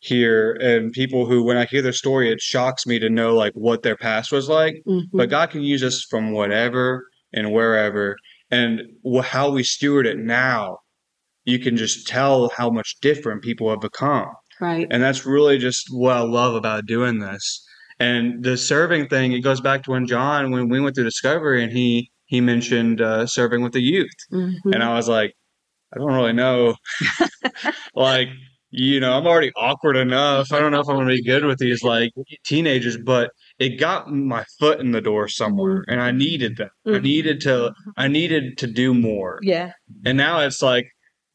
here and people who when I hear their story it shocks me to know like what their past was like Mhm. but God can use us from whatever and wherever and how we steward it now you can just tell how much different people have become right and that's really just what I love about doing this and the serving thing it goes back to when John when we went through discovery and he he mentioned uh, serving with the youth Mhm. and I was like, I don't really know. like, you know, I'm already awkward enough. I don't know if I'm going to be good with these like teenagers, but it got my foot in the door somewhere, and I needed that. I Mhm. needed to. I needed to do more. yeah And now it's like,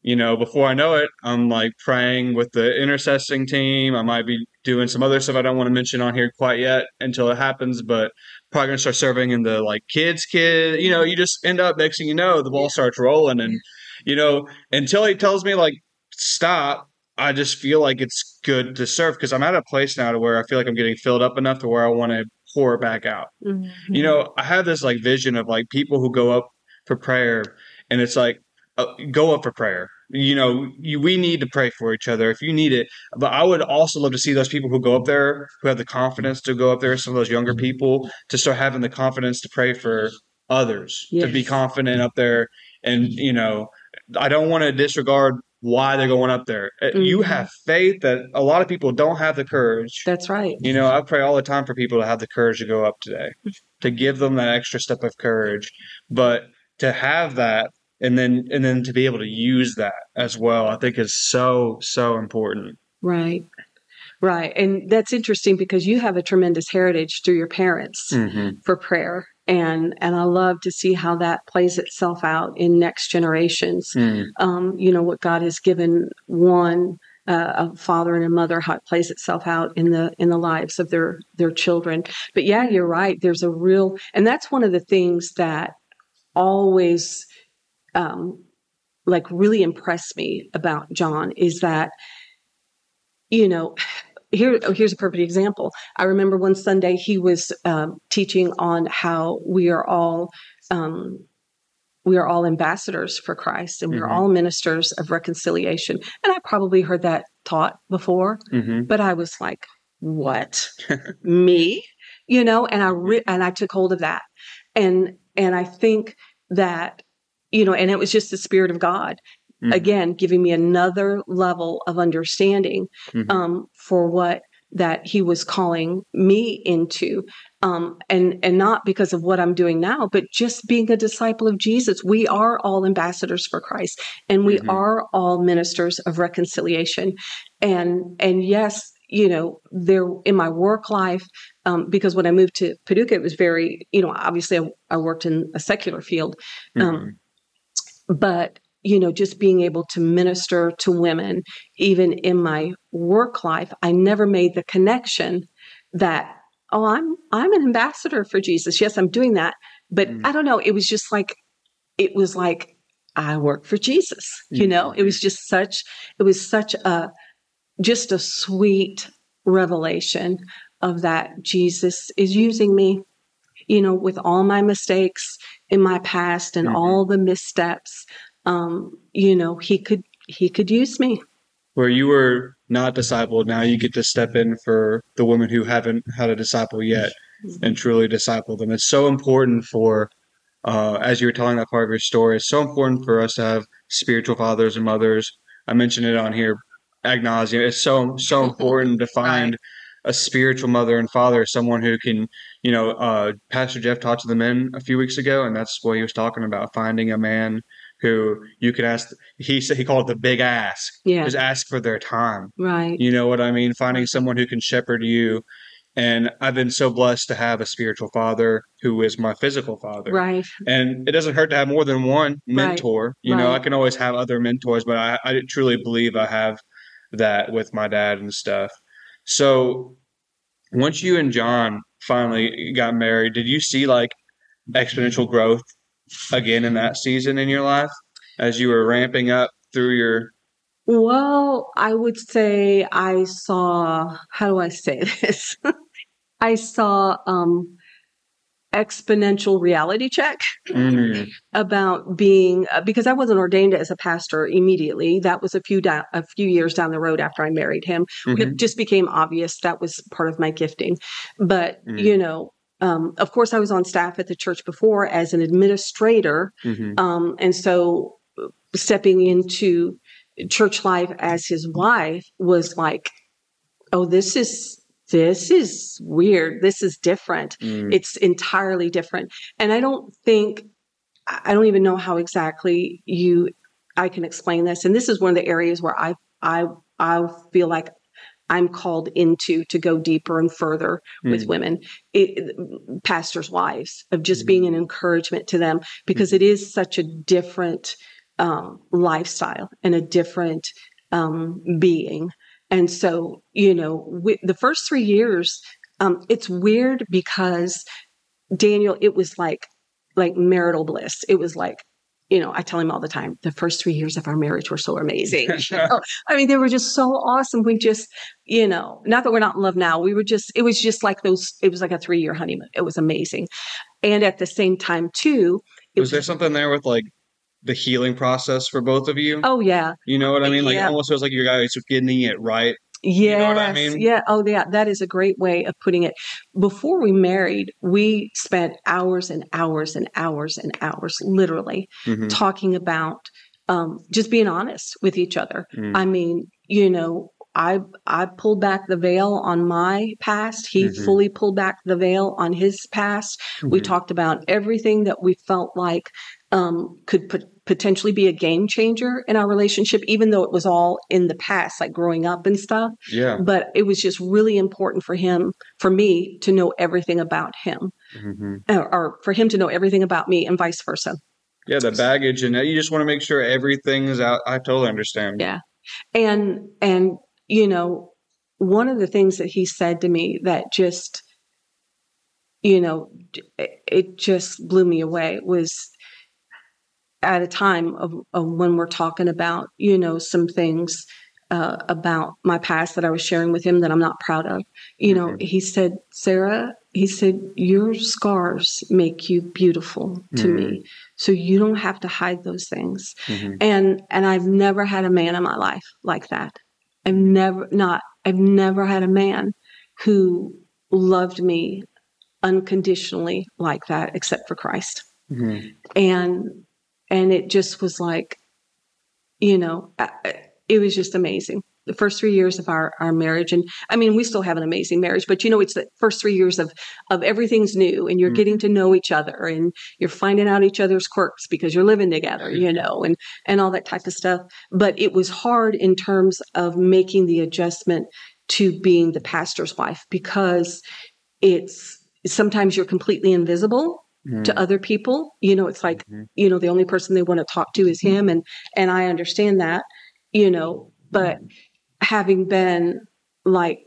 you know, before I know it, I'm like praying with the intercessing team. I might be doing some other stuff I don't want to mention on here quite yet until it happens, but probably gonna start serving in the like kids kid. You know, you just end up next thing you know, the ball starts rolling and you know, until he tells me like stop, I just feel like it's good to serve because I'm at a place now to where I feel like I'm getting filled up enough to where I want to pour back out Mhm. you know i have this like vision of like people who go up for prayer and it's like uh, go up for prayer. You know, you, we need to pray for each other if you need it. But I would also love to see those people who go up there, who have the confidence to go up there, some of those younger people, to start having the confidence to pray for others, to be confident up there. And, you know, I don't want to disregard why they're going up there. Uh, You Mhm. have faith that a lot of people don't have the courage. That's right. You know, I pray all the time for people to have the courage to go up today, to give them that extra step of courage, but to have that and then and then to be able to use that as well, I think is so so important. Right. Right. And that's interesting because you have a tremendous heritage through your parents Mm-hmm. for prayer. And and I love to see how that plays itself out in next generations. Mm. Um, you know, what God has given one uh, a father and a mother, how it plays itself out in the in the lives of their their children. But yeah, you're right. There's a real and that's one of the things that always um like really impressed me about John is that you know here here's a perfect example. I remember one sunday he was um, teaching on how we are all um, we are all ambassadors for christ and we're Mhm. all ministers of reconciliation. And i probably heard that taught before Mm-hmm. but i was like what? Me? You know and i re- and i took hold of that. And and i think that you know and it was just the spirit of god Mm-hmm. again giving me another level of understanding Mhm. um, for what that he was calling me into um, and and not because of what i'm doing now but just being a disciple of jesus we are all ambassadors for christ and we Mhm. are all ministers of reconciliation and and yes you know there in my work life um, because when i moved to paducah it was very you know obviously i, I worked in a secular field um, Mhm. but you know just being able to minister to women even in my work life i never made the connection that oh i'm i'm an ambassador for jesus yes i'm doing that but Mm. i don't know it was just like it was like i work for jesus you know it was just such it was such a just a sweet revelation of that jesus is using me you know with all my mistakes in my past and Mhm. all the missteps um you know he could he could use me Where you were not discipled, now you get to step in for the women who haven't had a disciple yet and truly disciple them. It's so important for, uh, as you were telling that part of your story, it's so important for us to have spiritual fathers and mothers. I mentioned it on here, agnosia. It's so so important to find a spiritual mother and father, someone who can, you know, uh, Pastor Jeff talked to the men a few weeks ago, and that's what he was talking about: finding a man who you could ask. He said he called it the big ask. yeah Just ask for their time. right You know what I mean? Finding someone who can shepherd you. And I've been so blessed to have a spiritual father who is my physical father. right And it doesn't hurt to have more than one mentor. You know, I can always have other mentors, but I, I truly believe I have that with my dad and stuff. So once you and John finally got married, did you see like exponential growth again in that season in your life as you were ramping up through your well i would say i saw how do i say this i saw um exponential reality check Mm, about being uh, because I wasn't ordained as a pastor immediately. That was a few da- a few years down the road after I married him. mhm, It just became obvious that was part of my gifting. But Mm. you know, um, of course, I was on staff at the church before as an administrator, mhm, um, and so uh, stepping into church life as his wife was like, oh, this is this is weird. This is different. Mm, it's entirely different. And i don't think i don't even know how exactly you i can explain this. And this is one of the areas where i i i feel like i'm called into to go deeper and further with mm, women it, pastors wives of just being an encouragement to them because it is such a different um, lifestyle and a different um, being. And so you know wi- the first three years um, it's weird because Daniel, it was like like marital bliss. It was like, you know, I tell him all the time, the first three years of our marriage were so amazing. You oh, know? I mean, they were just so awesome. We just, you know, not that we're not in love now. We were just, it was just like those, it was like a three year honeymoon. It was amazing. And at the same time, too, it was there something there with like the healing process for both of you. Oh yeah. You know what I mean? Like Yeah. it almost feels like you guys are getting it right. Yes. know what I mean? Yeah. Oh, yeah. That is a great way of putting it. Before we married, we spent hours and hours and hours and hours, literally, Mhm. talking about um, just being honest with each other. Mm. I mean, you know, I I pulled back the veil on my past. He Mhm. fully pulled back the veil on his past. We Mhm. talked about everything that we felt like um, could pot- potentially be a game changer in our relationship, even though it was all in the past, like growing up and stuff. Yeah. But it was just really important for him, for me, to know everything about him, hmm or, or for him to know everything about me, and vice versa. Yeah, the baggage and you just want to make sure everything is out. I totally understand. Yeah. And and you know, one of the things that he said to me that just you know, it just blew me away was at a time of, of when we're talking about, you know, some things uh, about my past that I was sharing with him that I'm not proud of. You know, Mhm. he said, Sarah, he said, your scars make you beautiful to Mhm. me. So you don't have to hide those things Mhm. and and I've never had a man in my life like that. I've never not I've never had a man who loved me unconditionally like that except for Christ. Mhm. And and it just was like you know, it was just amazing. The first three years of our, our marriage, and I mean, we still have an amazing marriage, but you know, it's the first three years of of everything's new, and you're Mhm. getting to know each other, and you're finding out each other's quirks because you're living together, you know, and and all that type of stuff. But it was hard in terms of making the adjustment to being the pastor's wife because it's sometimes you're completely invisible To other people. You know, it's like Mhm. you know the only person they want to talk to is him and and i understand that you know but having been like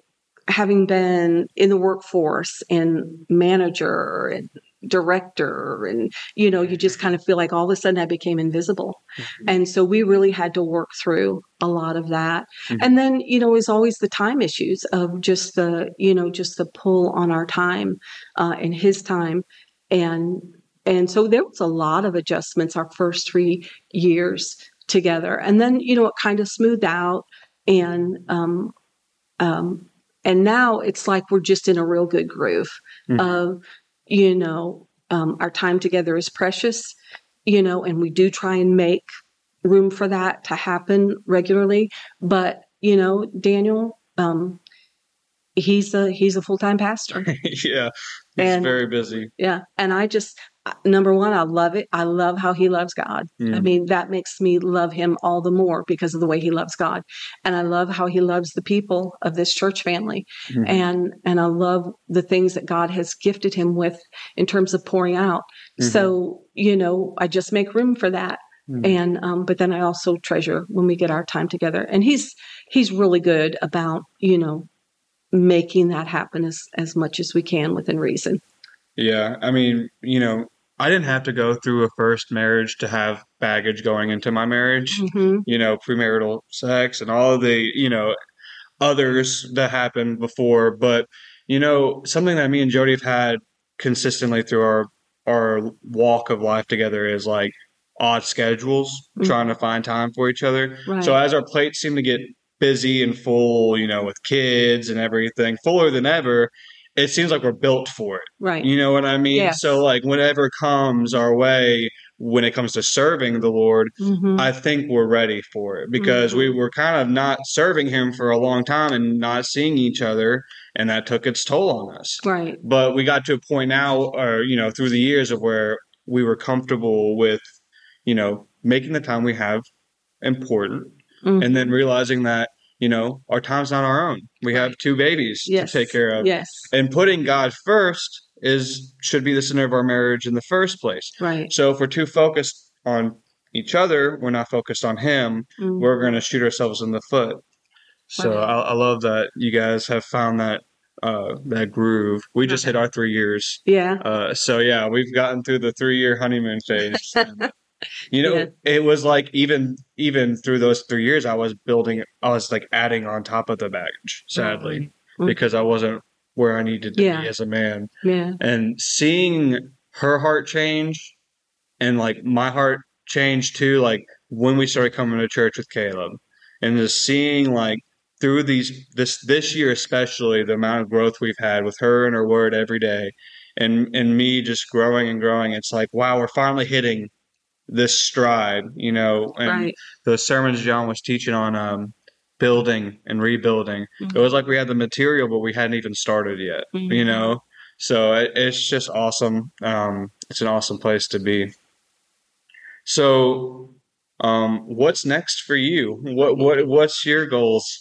having been in the workforce and manager and director and you know you just kind of feel like all of a sudden i became invisible. And so we really had to work through a lot of that. Mhm. and then you know is always the time issues of just the you know just the pull on our time uh, and his time and and so there was a lot of adjustments our first three years together and then you know it kind of smoothed out and um um and now it's like we're just in a real good groove Mhm. of you know um our time together is precious you know and we do try and make room for that to happen regularly but you know daniel um he's a he's a full-time pastor yeah, he's And- very busy. yeah. And I just, uh, number one, I love it. I love how he loves God. I Mm. mean, that makes me love him all the more because of the way he loves God. And I love how he loves the people of this church family. Mhm. And, and I love the things that God has gifted him with in terms of pouring out. Mhm. So, you know, I just make room for that. Mhm. And, um, but then I also treasure when we get our time together. And he's, he's really good about, you know, making that happen as, as much as we can within reason. Yeah, I mean, you know, I didn't have to go through a first marriage to have baggage going into my marriage. hmm You know, premarital sex and all of the, you know, others that happened before. But, you know, something that me and Jody have had consistently through our our walk of life together is like odd schedules, Mhm. trying to find time for each other. Right. So as our plates seem to get busy and full, you know, with kids and everything, fuller than ever, it seems like we're built for it. right. You know what I mean? So like whatever comes our way when it comes to serving the Lord, Mhm. I think we're ready for it because we were kind of not serving him for a long time and not seeing each other and that took its toll on us. right. But we got to a point now or you know through the years of where we were comfortable with you know making the time we have important Mhm. and then realizing that you know our time's not our own. We have two babies yes. to take care of Yes. and putting God first is should be the center of our marriage in the first place. Right. So if we're too focused on each other, we're not focused on Him. Mm. We're going to shoot ourselves in the foot. So. I, I love that you guys have found that uh, that groove. We just hit our three years. Yeah. Uh, so yeah, we've gotten through the three year honeymoon phase. You know, Yeah. it was like even even through those three years, I was building, I was like adding on top of the baggage, sadly, Mhm. because I wasn't where I needed to Yeah. be as a man. Yeah. And seeing her heart change and like my heart changed too, like when we started coming to church with Caleb, and just seeing like through these this this year especially the amount of growth we've had with her and her word every day, and and me just growing and growing. It's like wow, we're finally hitting this stride, you know. And Right. the sermons John was teaching on um, building and rebuilding, Mhm. it was like we had the material, but we hadn't even started yet, you Mhm. know. So it, it's just awesome. Um, it's an awesome place to be. So, um, what's next for you? What what what's your goals?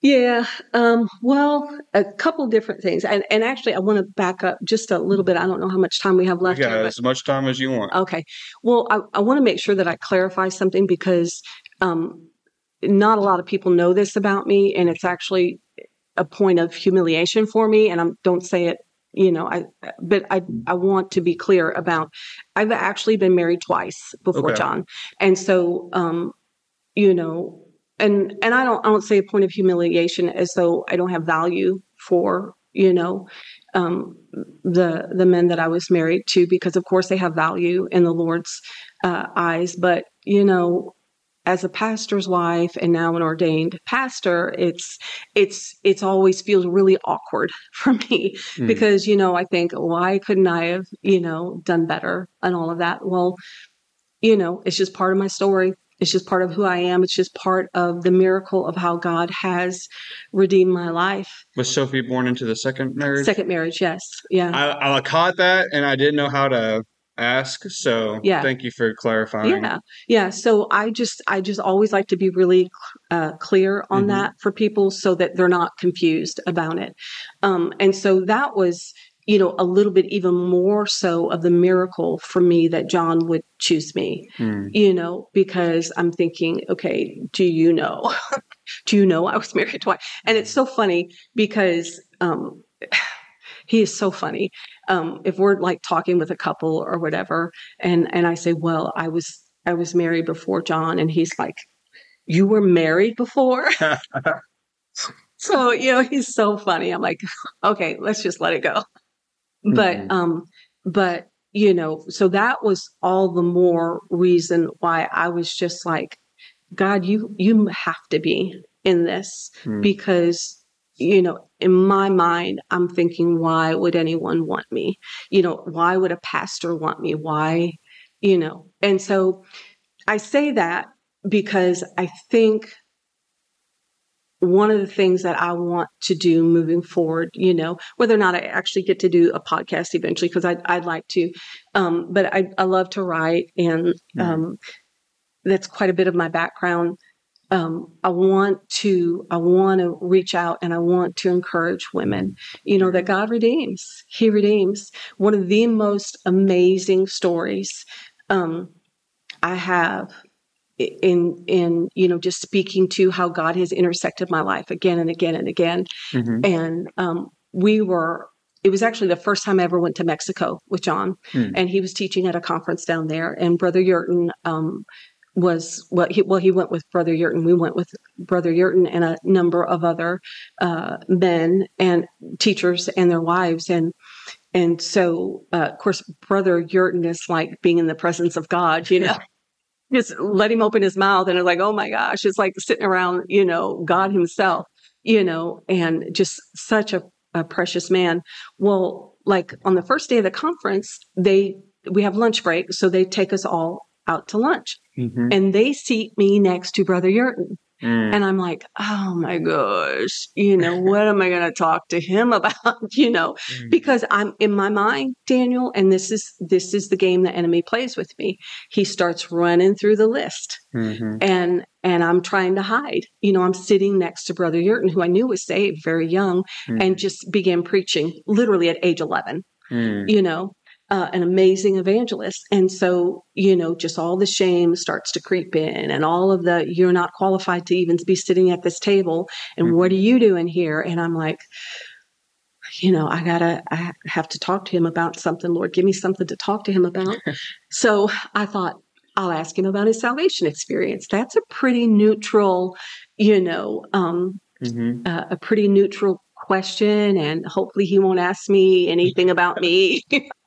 Yeah. Um, well, a couple different things. And, and actually, I want to back up just a little bit. I don't know how much time we have left here, as much time as you want. Okay. Well, I, I want to make sure that I clarify something because um, not a lot of people know this about me, and it's actually a point of humiliation for me. And I don't say it, you know, I but I I want to be clear about. I've actually been married twice before Okay. John, and so um, you know, and and I don't I don't say a point of humiliation as though I don't have value for you know um, the the men that I was married to because of course they have value in the Lord's uh, eyes. But you know, as a pastor's wife and now an ordained pastor, it's it's it's always feels really awkward for me Mm. because you know I think why couldn't I have you know done better and all of that. Well, you know, it's just part of my story. It's just part of who I am. It's just part of the miracle of how God has redeemed my life. Was Sophie born into the second marriage? Second marriage, yes, yeah. I, I caught that and I didn't know how to ask. So Yeah. thank you for clarifying. Yeah, yeah. So I just, I just always like to be really uh, clear on Mhm. that for people so that they're not confused about it. Um, and so that was, you know, a little bit even more so of the miracle for me that John would choose me. Hmm. You know, because I'm thinking, okay, do you know? do you know I was married twice? And it's so funny because um, he is so funny. Um, if we're like talking with a couple or whatever, and and I say, well, I was I was married before John, and he's like, you were married before. so you know, he's so funny. I'm like, okay, let's just let it go. But Mhm. um, but you know, so that was all the more reason why I was just like, God, you you have to be in this Hmm. because you know in my mind i'm thinking why would anyone want me you know why would a pastor want me why you know and so i say that because i think one of the things that i want to do moving forward you know whether or not i actually get to do a podcast eventually because I'd, I'd like to um, but I, I love to write and Mhm. um, that's quite a bit of my background um, I want to I want to reach out and I want to encourage women. You know that God redeems. He redeems. One of the most amazing stories um, I have in in you know just speaking to how God has intersected my life again and again and again. Mhm. And um, we were. It was actually the first time I ever went to Mexico with John, Hmm. and he was teaching at a conference down there. And Brother Yurton um, was well he well he went with brother Yurton we went with brother Yurton and a number of other uh, men and teachers and their wives and and so uh, of course brother Yurton is like being in the presence of God you know just let him open his mouth and it's like oh my gosh it's like sitting around you know God himself you know and just such a, a precious man well like on the first day of the conference they we have lunch break so they take us all out to lunch Mhm. and they seat me next to Brother Yurton. Hmm. And I'm like, oh my gosh, you know, what am I going to talk to him about? you know, Hmm. because I'm in my mind, Daniel, and this is this is the game the enemy plays with me. He starts running through the list, Mhm. and and I'm trying to hide. You know, I'm sitting next to Brother Yurton, who I knew was saved, very young, Hmm. and just began preaching literally at age 11 Hmm. you know, uh, an amazing evangelist. And so, you know, just all the shame starts to creep in and all of the, you're not qualified to even be sitting at this table. And what are you doing here? And I'm like, you know, I gotta, I have to talk to him about something. Lord, give me something to talk to him about. so I thought, I'll ask him about his salvation experience. That's a pretty neutral, you know, um, Mhm. uh, a pretty neutral question and hopefully he won't ask me anything about me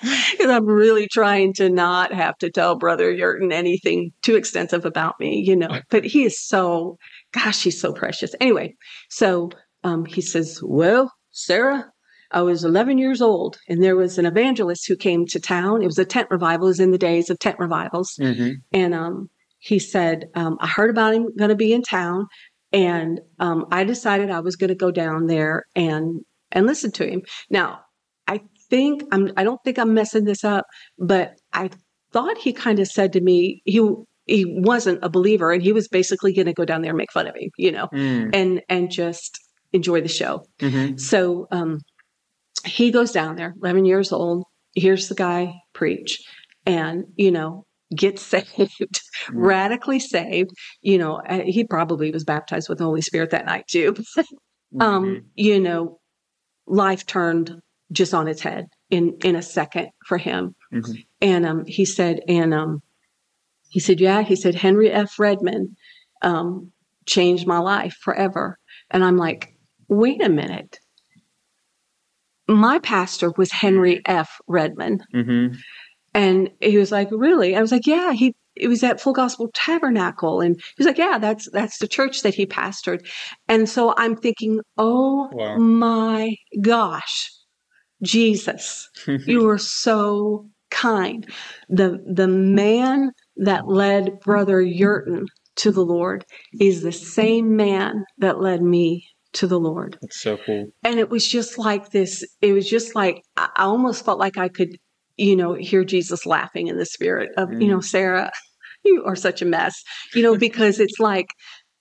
because I'm really trying to not have to tell Brother Yurton anything too extensive about me, you know. But he is so, gosh, he's so precious. Anyway, so um, he says, Well, Sarah, I was 11 years old, and there was an evangelist who came to town. It was a tent revival, it was in the days of tent revivals. Mm-hmm. And um, he said, um, I heard about him going to be in town, and um, I decided I was going to go down there and and listen to him. Now, think I'm I don't think I'm messing this up, but I thought he kind of said to me he he wasn't a believer and he was basically going to go down there and make fun of me, you know, Mm. and and just enjoy the show. Mm-hmm. So um, he goes down there, 11 years old, hears the guy preach, and, you know, gets saved, radically saved. You know, he probably was baptized with the Holy Spirit that night too. Mm-hmm. um, you know, life turned just on its head in in a second for him. Mhm. And um, he said, and um, he said, yeah, he said Henry F. Redmond um, changed my life forever. And I'm like, wait a minute. My pastor was Henry F. Redmond. Mm-hmm. And he was like, really? I was like, yeah, he, it was at Full Gospel Tabernacle. And he was like, yeah, that's, that's the church that he pastored. And so I'm thinking, oh Wow. my gosh, Jesus, you were so kind. The, the man that led Brother Yurton to the Lord is the same man that led me to the Lord That's so cool. and it was just like this it was just like i almost felt like i could you know hear jesus laughing in the spirit of you know mm. sarah you are such a mess you know because it's like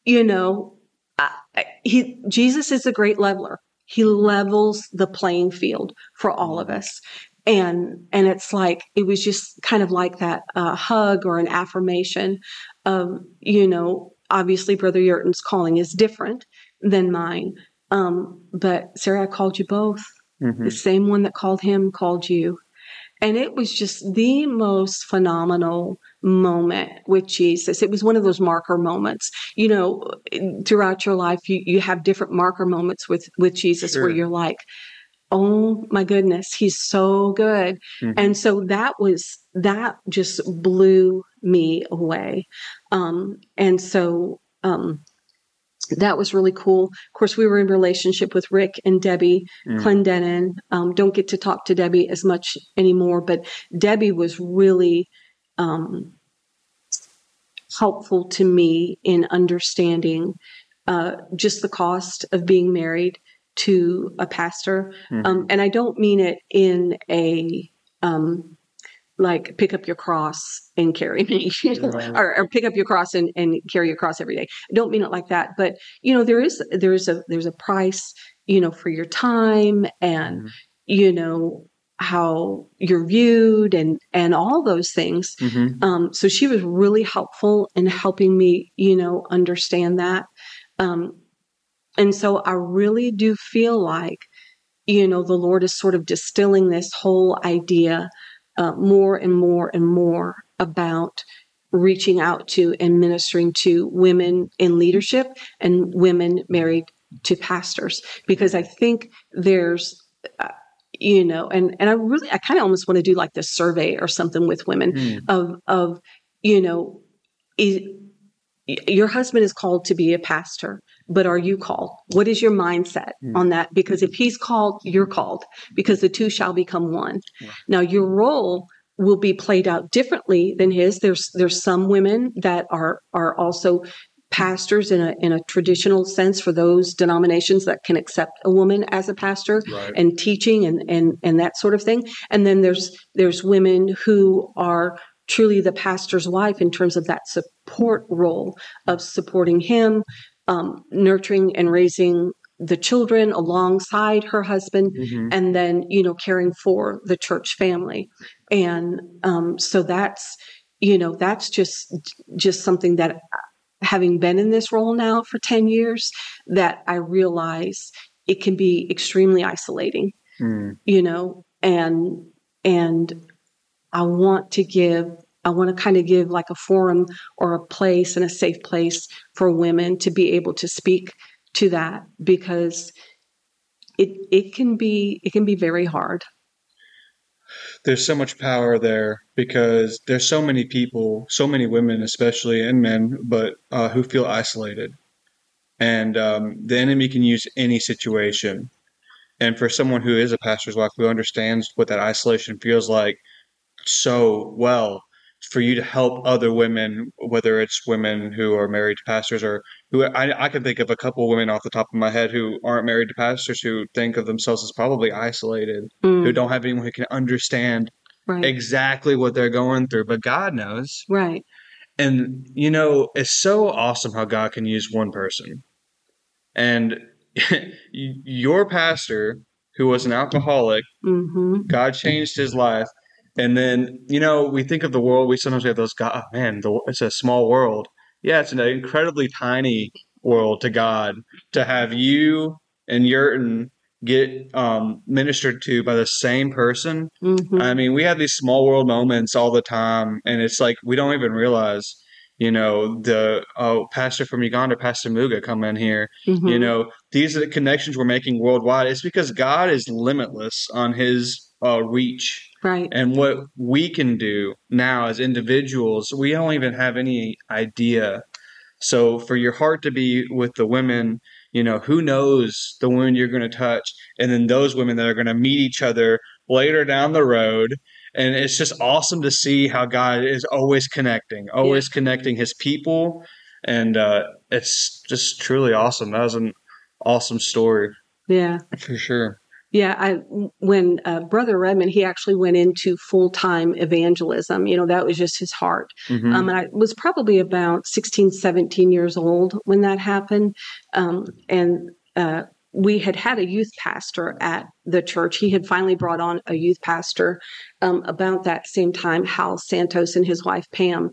you know I- he jesus is a great leveler he levels the playing field for all of us. And and it's like it was just kind of like that uh, hug or an affirmation of you know obviously brother yurton's calling is different than mine. Um, but sarah i called you both. Mm-hmm. the same one that called him called you and it was just the most phenomenal moment with jesus it was one of those marker moments you know throughout your life you, you have different marker moments with with jesus Sure. where you're like oh my goodness he's so good Mhm. and so that was that just blew me away um and so um that was really cool. Of course, we were in relationship with Rick and Debbie Mm. Clendenin. Um, don't get to talk to Debbie as much anymore, but Debbie was really um, helpful to me in understanding uh, just the cost of being married to a pastor. Mhm. Um, and I don't mean it in a um, like pick up your cross and carry me, you know, Right. or, or pick up your cross and, and carry your cross every day. I don't mean it like that, but you know, there is there is a there's a price, you know, for your time and Mhm. you know how you're viewed and and all those things. Mm-hmm. Um, so she was really helpful in helping me, you know, understand that. Um, and so I really do feel like, you know, the Lord is sort of distilling this whole idea uh, more and more and more about reaching out to and ministering to women in leadership and women married to pastors because I think there's uh, you know and and I really I kind of almost want to do like this survey or something with women Mm. of of you know is, your husband is called to be a pastor but are you called what is your mindset Mm. on that because if he's called you're called because the two shall become one Yeah. now your role will be played out differently than his there's there's some women that are are also pastors in a in a traditional sense for those denominations that can accept a woman as a pastor Right. and teaching and and and that sort of thing and then there's there's women who are truly the pastor's wife in terms of that support role of supporting him um, nurturing and raising the children alongside her husband Mm-hmm. and then you know caring for the church family and um, so that's you know that's just just something that having been in this role now for 10 years that i realize it can be extremely isolating Mm. you know and and i want to give i want to kind of give like a forum or a place and a safe place for women to be able to speak to that because it it can be it can be very hard there's so much power there because there's so many people, so many women, especially and men, but uh, who feel isolated, and um, the enemy can use any situation. And for someone who is a pastor's wife who understands what that isolation feels like so well, for you to help other women, whether it's women who are married to pastors or who I, I can think of a couple of women off the top of my head who aren't married to pastors who think of themselves as probably isolated, mm. who don't have anyone who can understand right. exactly what they're going through, but God knows. Right. And, you know, it's so awesome how God can use one person. And your pastor, who was an alcoholic, mm-hmm. God changed his life and then, you know, we think of the world, we sometimes have those, God, oh, man, the, it's a small world. Yeah, it's an incredibly tiny world to God to have you and Yurton get um, ministered to by the same person. Mm-hmm. I mean, we have these small world moments all the time, and it's like we don't even realize, you know, the oh, pastor from Uganda, Pastor Muga, come in here. Mm-hmm. You know, these are the connections we're making worldwide. It's because God is limitless on His uh, reach Right. And what we can do now as individuals, we don't even have any idea. So for your heart to be with the women, you know, who knows the women you're going to touch, and then those women that are going to meet each other later down the road. And it's just awesome to see how God is always connecting, always yeah. connecting his people. And uh, it's just truly awesome. That was an awesome story. Yeah. For sure. Yeah, I when uh, Brother Redmond he actually went into full time evangelism. You know that was just his heart. Mm-hmm. Um, and I was probably about 16, 17 years old when that happened. Um, and uh, we had had a youth pastor at the church. He had finally brought on a youth pastor um, about that same time, Hal Santos and his wife Pam.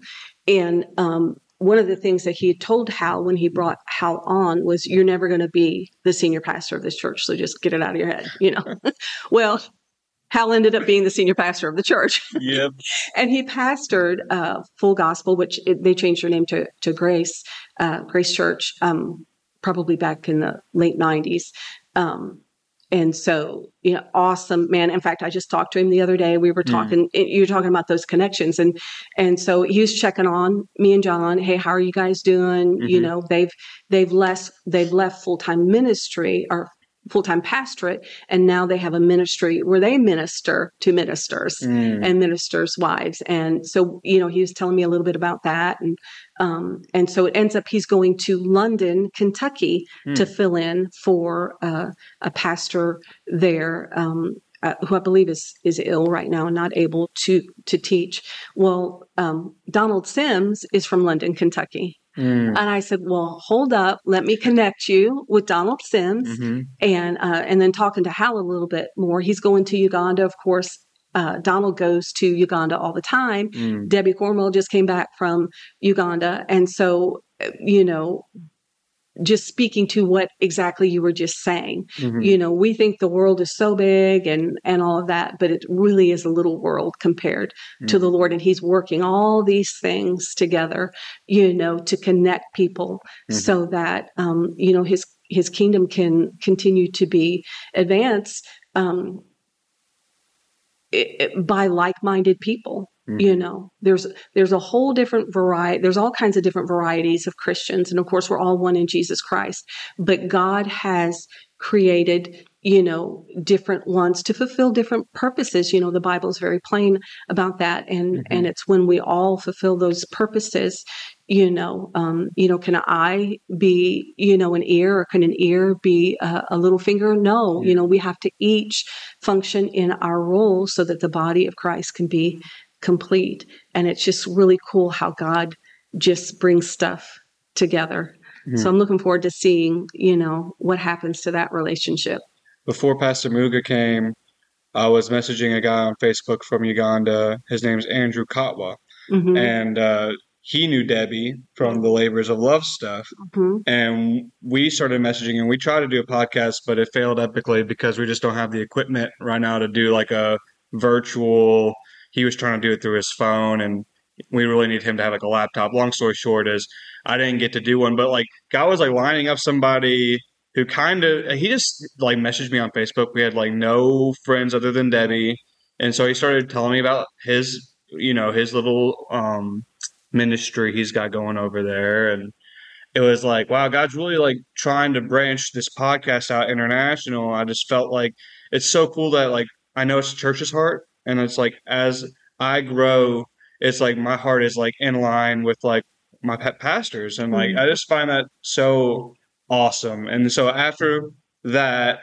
And um, one of the things that he had told Hal when he brought Hal on was, "You're never going to be the senior pastor of this church, so just get it out of your head." You know, well. Hal ended up being the senior pastor of the church. Yep. and he pastored uh, Full Gospel, which it, they changed their name to, to Grace, uh, Grace Church, um, probably back in the late 90s. Um, and so, you know, awesome man. In fact, I just talked to him the other day. We were hmm. talking, mm. you were talking about those connections. And, and so he was checking on me and John. Hey, how are you guys doing? Mm-hmm. You know, they've, they've less, they've left full-time ministry or full-time pastorate and now they have a ministry where they minister to ministers mm. and ministers wives and so you know he was telling me a little bit about that and um, and so it ends up he's going to london kentucky mm. to fill in for uh, a pastor there um, uh, who I believe is is ill right now and not able to to teach. Well, um, Donald Sims is from London, Kentucky, Mm. And I said, "Well, hold up, let me connect you with Donald Sims." Mm-hmm. And uh, and then talking to Hal a little bit more. He's going to Uganda, of course. Uh, Donald goes to Uganda all the time. Mm. Debbie Cornwell just came back from Uganda, and so you know just speaking to what exactly you were just saying. Mm-hmm. You know, we think the world is so big and and all of that, but it really is a little world compared mm-hmm. to the Lord and he's working all these things together, you know, to connect people mm-hmm. so that um, you know, his his kingdom can continue to be advanced um, it, by like-minded people Mm-hmm. You know, there's there's a whole different variety. There's all kinds of different varieties of Christians, and of course, we're all one in Jesus Christ. But God has created, you know, different ones to fulfill different purposes. You know, the Bible is very plain about that, and mm-hmm. and it's when we all fulfill those purposes. You know, um, you know, can an eye be, you know, an ear, or can an ear be a, a little finger? No, yeah. you know, we have to each function in our role so that the body of Christ can be complete. And it's just really cool how God just brings stuff together. Mm-hmm. So I'm looking forward to seeing, you know, what happens to that relationship. Before Pastor Muga came, I was messaging a guy on Facebook from Uganda. His name is Andrew Katwa. Mm-hmm. And uh, he knew Debbie from the Labors of Love stuff. Mm-hmm. And we started messaging and we tried to do a podcast, but it failed epically because we just don't have the equipment right now to do like a virtual he was trying to do it through his phone and we really need him to have like a laptop. Long story short is I didn't get to do one, but like guy was like lining up somebody who kind of he just like messaged me on Facebook. We had like no friends other than Debbie. and so he started telling me about his, you know, his little um, ministry he's got going over there, and it was like, wow, God's really like trying to branch this podcast out international. I just felt like it's so cool that like I know it's the church's heart, and it's like as I grow, it's like my heart is like in line with like my pastors, and like mm-hmm. I just find that so awesome. And so after that,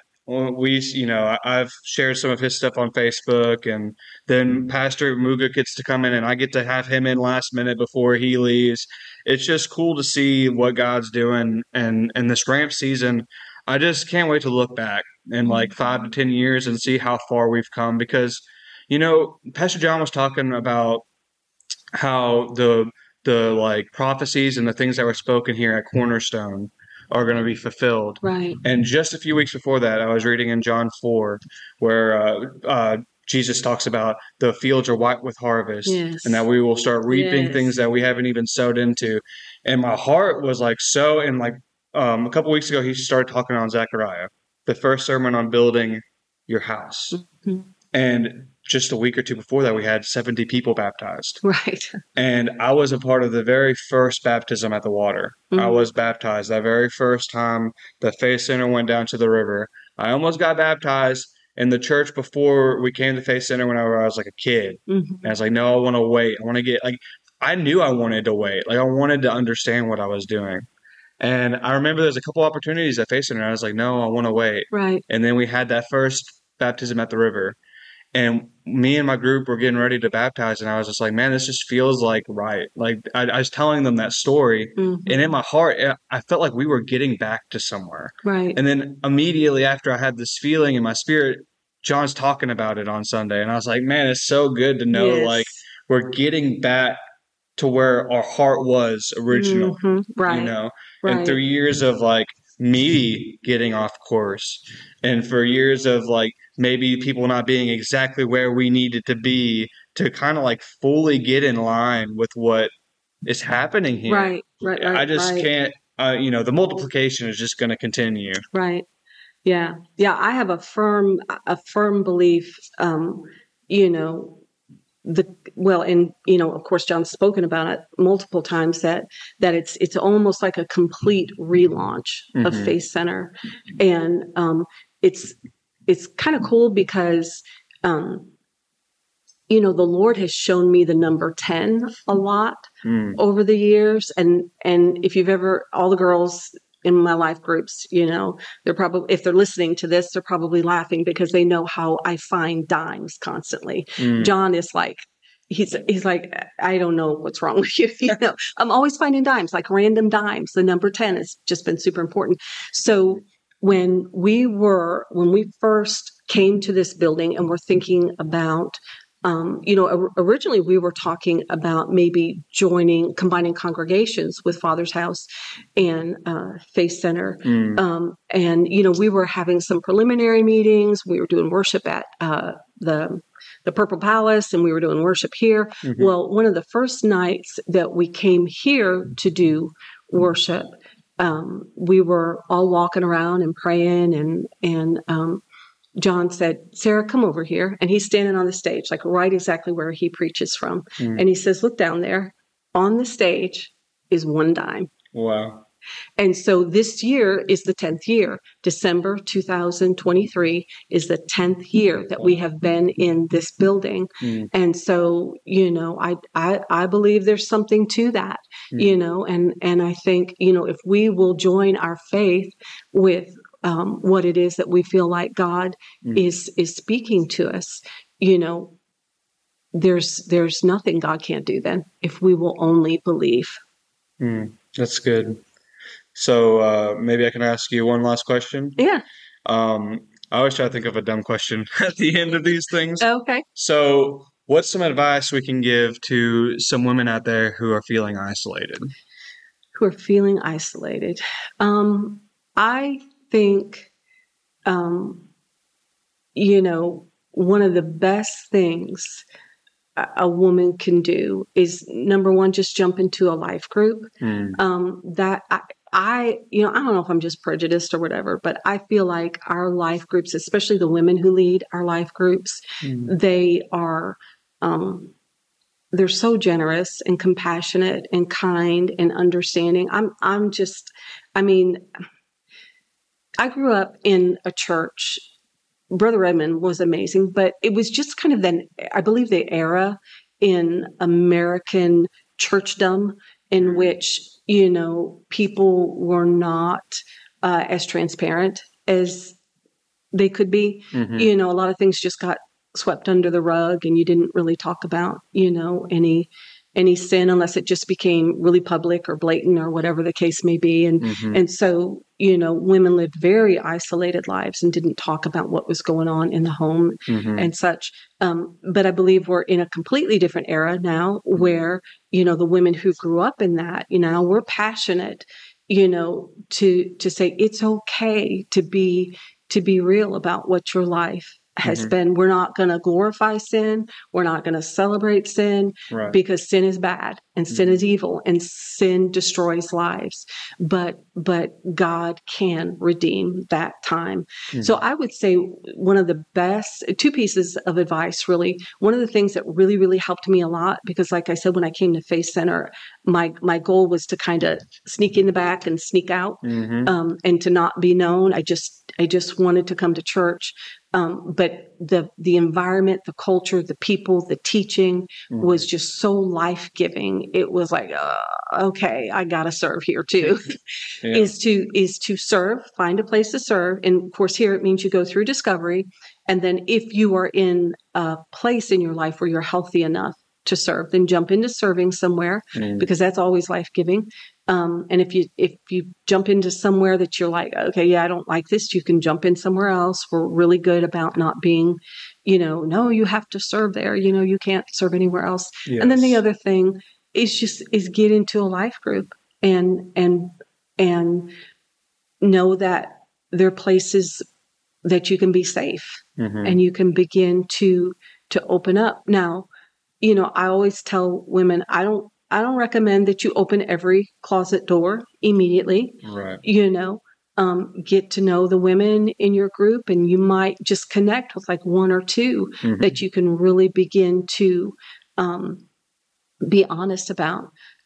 we you know I've shared some of his stuff on Facebook, and then mm-hmm. Pastor Muga gets to come in, and I get to have him in last minute before he leaves. It's just cool to see what God's doing, and and this ramp season. I just can't wait to look back in mm-hmm. like five to ten years and see how far we've come because you know Pastor John was talking about how the the like prophecies and the things that were spoken here at mm-hmm. Cornerstone are going to be fulfilled. Right. And just a few weeks before that, I was reading in John 4 where uh, uh, Jesus talks about the fields are white with harvest yes. and that we will start reaping yes. things that we haven't even sowed into. And my heart was like so, and like um, a couple weeks ago, he started talking on Zechariah, the first sermon on building your house. Mm-hmm. And just a week or two before that, we had 70 people baptized. Right. And I was a part of the very first baptism at the water. Mm-hmm. I was baptized that very first time the Faith Center went down to the river. I almost got baptized in the church before we came to Faith Center when I was like a kid. Mm-hmm. And I was like, no, I want to wait. I want to get, like, I knew I wanted to wait. Like, I wanted to understand what I was doing. And I remember there's a couple opportunities at Faith Center. And I was like, no, I want to wait. Right. And then we had that first baptism at the river and me and my group were getting ready to baptize and i was just like man this just feels like right like i, I was telling them that story mm-hmm. and in my heart i felt like we were getting back to somewhere right and then immediately after i had this feeling in my spirit john's talking about it on sunday and i was like man it's so good to know yes. like we're getting back to where our heart was original mm-hmm. right you know right. and through years of like me getting off course and for years of like maybe people not being exactly where we needed to be to kind of like fully get in line with what is happening here. Right, right, right I just right. can't. Uh, you know, the multiplication is just going to continue. Right. Yeah. Yeah. I have a firm, a firm belief. Um, you know, the well, and you know, of course, John's spoken about it multiple times that that it's it's almost like a complete relaunch mm-hmm. of Faith Center, and um, it's it's kind of cool because um, you know the lord has shown me the number 10 a lot mm. over the years and and if you've ever all the girls in my life groups you know they're probably if they're listening to this they're probably laughing because they know how i find dimes constantly mm. john is like he's he's like i don't know what's wrong with you you know i'm always finding dimes like random dimes the number 10 has just been super important so when we were when we first came to this building and were thinking about um, you know originally we were talking about maybe joining combining congregations with father's house and uh, faith center mm. um, and you know we were having some preliminary meetings we were doing worship at uh, the the Purple Palace and we were doing worship here. Mm-hmm. Well, one of the first nights that we came here to do worship, um, we were all walking around and praying and and um, John said, Sarah, come over here. And he's standing on the stage, like right exactly where he preaches from. Mm. And he says, Look down there. On the stage is one dime. Wow. And so this year is the 10th year. December 2023 is the 10th year that we have been in this building. Mm. And so, you know, I, I, I believe there's something to that, mm. you know, and, and I think, you know, if we will join our faith with um, what it is that we feel like God mm. is, is speaking to us, you know, there's, there's nothing God can't do then if we will only believe. Mm. That's good. So uh, maybe I can ask you one last question. Yeah. Um, I always try to think of a dumb question at the end of these things. Okay. So, what's some advice we can give to some women out there who are feeling isolated? Who are feeling isolated? Um, I think, um, you know, one of the best things a woman can do is number one just jump into a life group mm. um, that I, I, you know, I don't know if I'm just prejudiced or whatever, but I feel like our life groups, especially the women who lead our life groups, mm-hmm. they are, um, they're so generous and compassionate and kind and understanding. I'm, I'm just, I mean, I grew up in a church. Brother Redmond was amazing, but it was just kind of then, I believe, the era in American churchdom in mm-hmm. which you know, people were not uh, as transparent as they could be. Mm-hmm. You know, a lot of things just got swept under the rug, and you didn't really talk about, you know, any any sin unless it just became really public or blatant or whatever the case may be and mm-hmm. and so you know women lived very isolated lives and didn't talk about what was going on in the home mm-hmm. and such um, but i believe we're in a completely different era now mm-hmm. where you know the women who grew up in that you know we're passionate you know to to say it's okay to be to be real about what your life has mm-hmm. been we're not going to glorify sin we're not going to celebrate sin right. because sin is bad and mm-hmm. sin is evil and sin destroys lives but but god can redeem that time mm-hmm. so i would say one of the best two pieces of advice really one of the things that really really helped me a lot because like i said when i came to faith center my my goal was to kind of sneak in the back and sneak out mm-hmm. um, and to not be known i just i just wanted to come to church um, but the the environment, the culture, the people, the teaching mm-hmm. was just so life giving. It was like, uh, okay, I gotta serve here too. yeah. Is to is to serve, find a place to serve, and of course here it means you go through discovery, and then if you are in a place in your life where you're healthy enough to serve, then jump into serving somewhere mm. because that's always life giving. Um, and if you if you jump into somewhere that you're like, okay, yeah, I don't like this, you can jump in somewhere else. We're really good about not being, you know, no, you have to serve there. You know, you can't serve anywhere else. Yes. And then the other thing is just is get into a life group and and and know that there are places that you can be safe mm-hmm. and you can begin to to open up. Now, you know, I always tell women, I don't I don't recommend that you open every closet door immediately. Right. You know, um, get to know the women in your group, and you might just connect with like one or 2 mm-hmm. that you can really begin to um, be honest about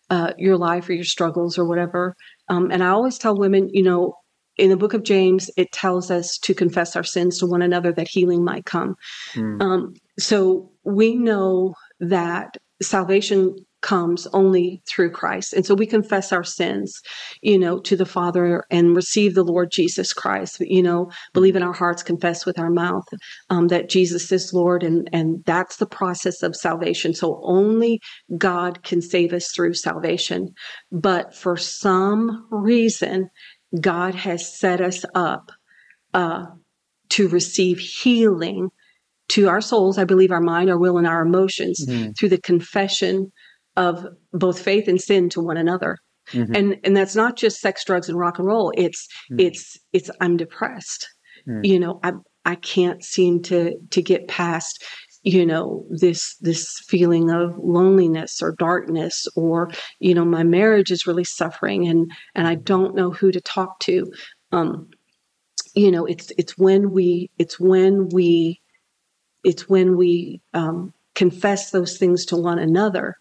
uh, your life or your struggles or whatever. Um, and I always tell women, you know, in the book of James, it tells us to confess our sins to one another that healing might come. Mm. so we know that salvation comes only through Christ. And so we confess our sins, you know, to the Father and receive the Lord Jesus Christ, you know, believe in our hearts, confess with our mouth um, that Jesus is Lord. And, and that's the process of salvation. So only God can save us through salvation. But for some reason, God has set us up uh, to receive healing to our souls, I believe our mind, our will, and our emotions mm-hmm. through the confession of both faith and sin to one another. Mm-hmm. And and that's not just sex, drugs, and rock and roll. It's mm-hmm. it's it's I'm depressed. Mm. You know, I I can't seem to to get past you know this this feeling of loneliness or darkness or you know my marriage is really suffering and and I don't know who to talk to um you know it's it's when we it's when we it's when we um, confess those things to one another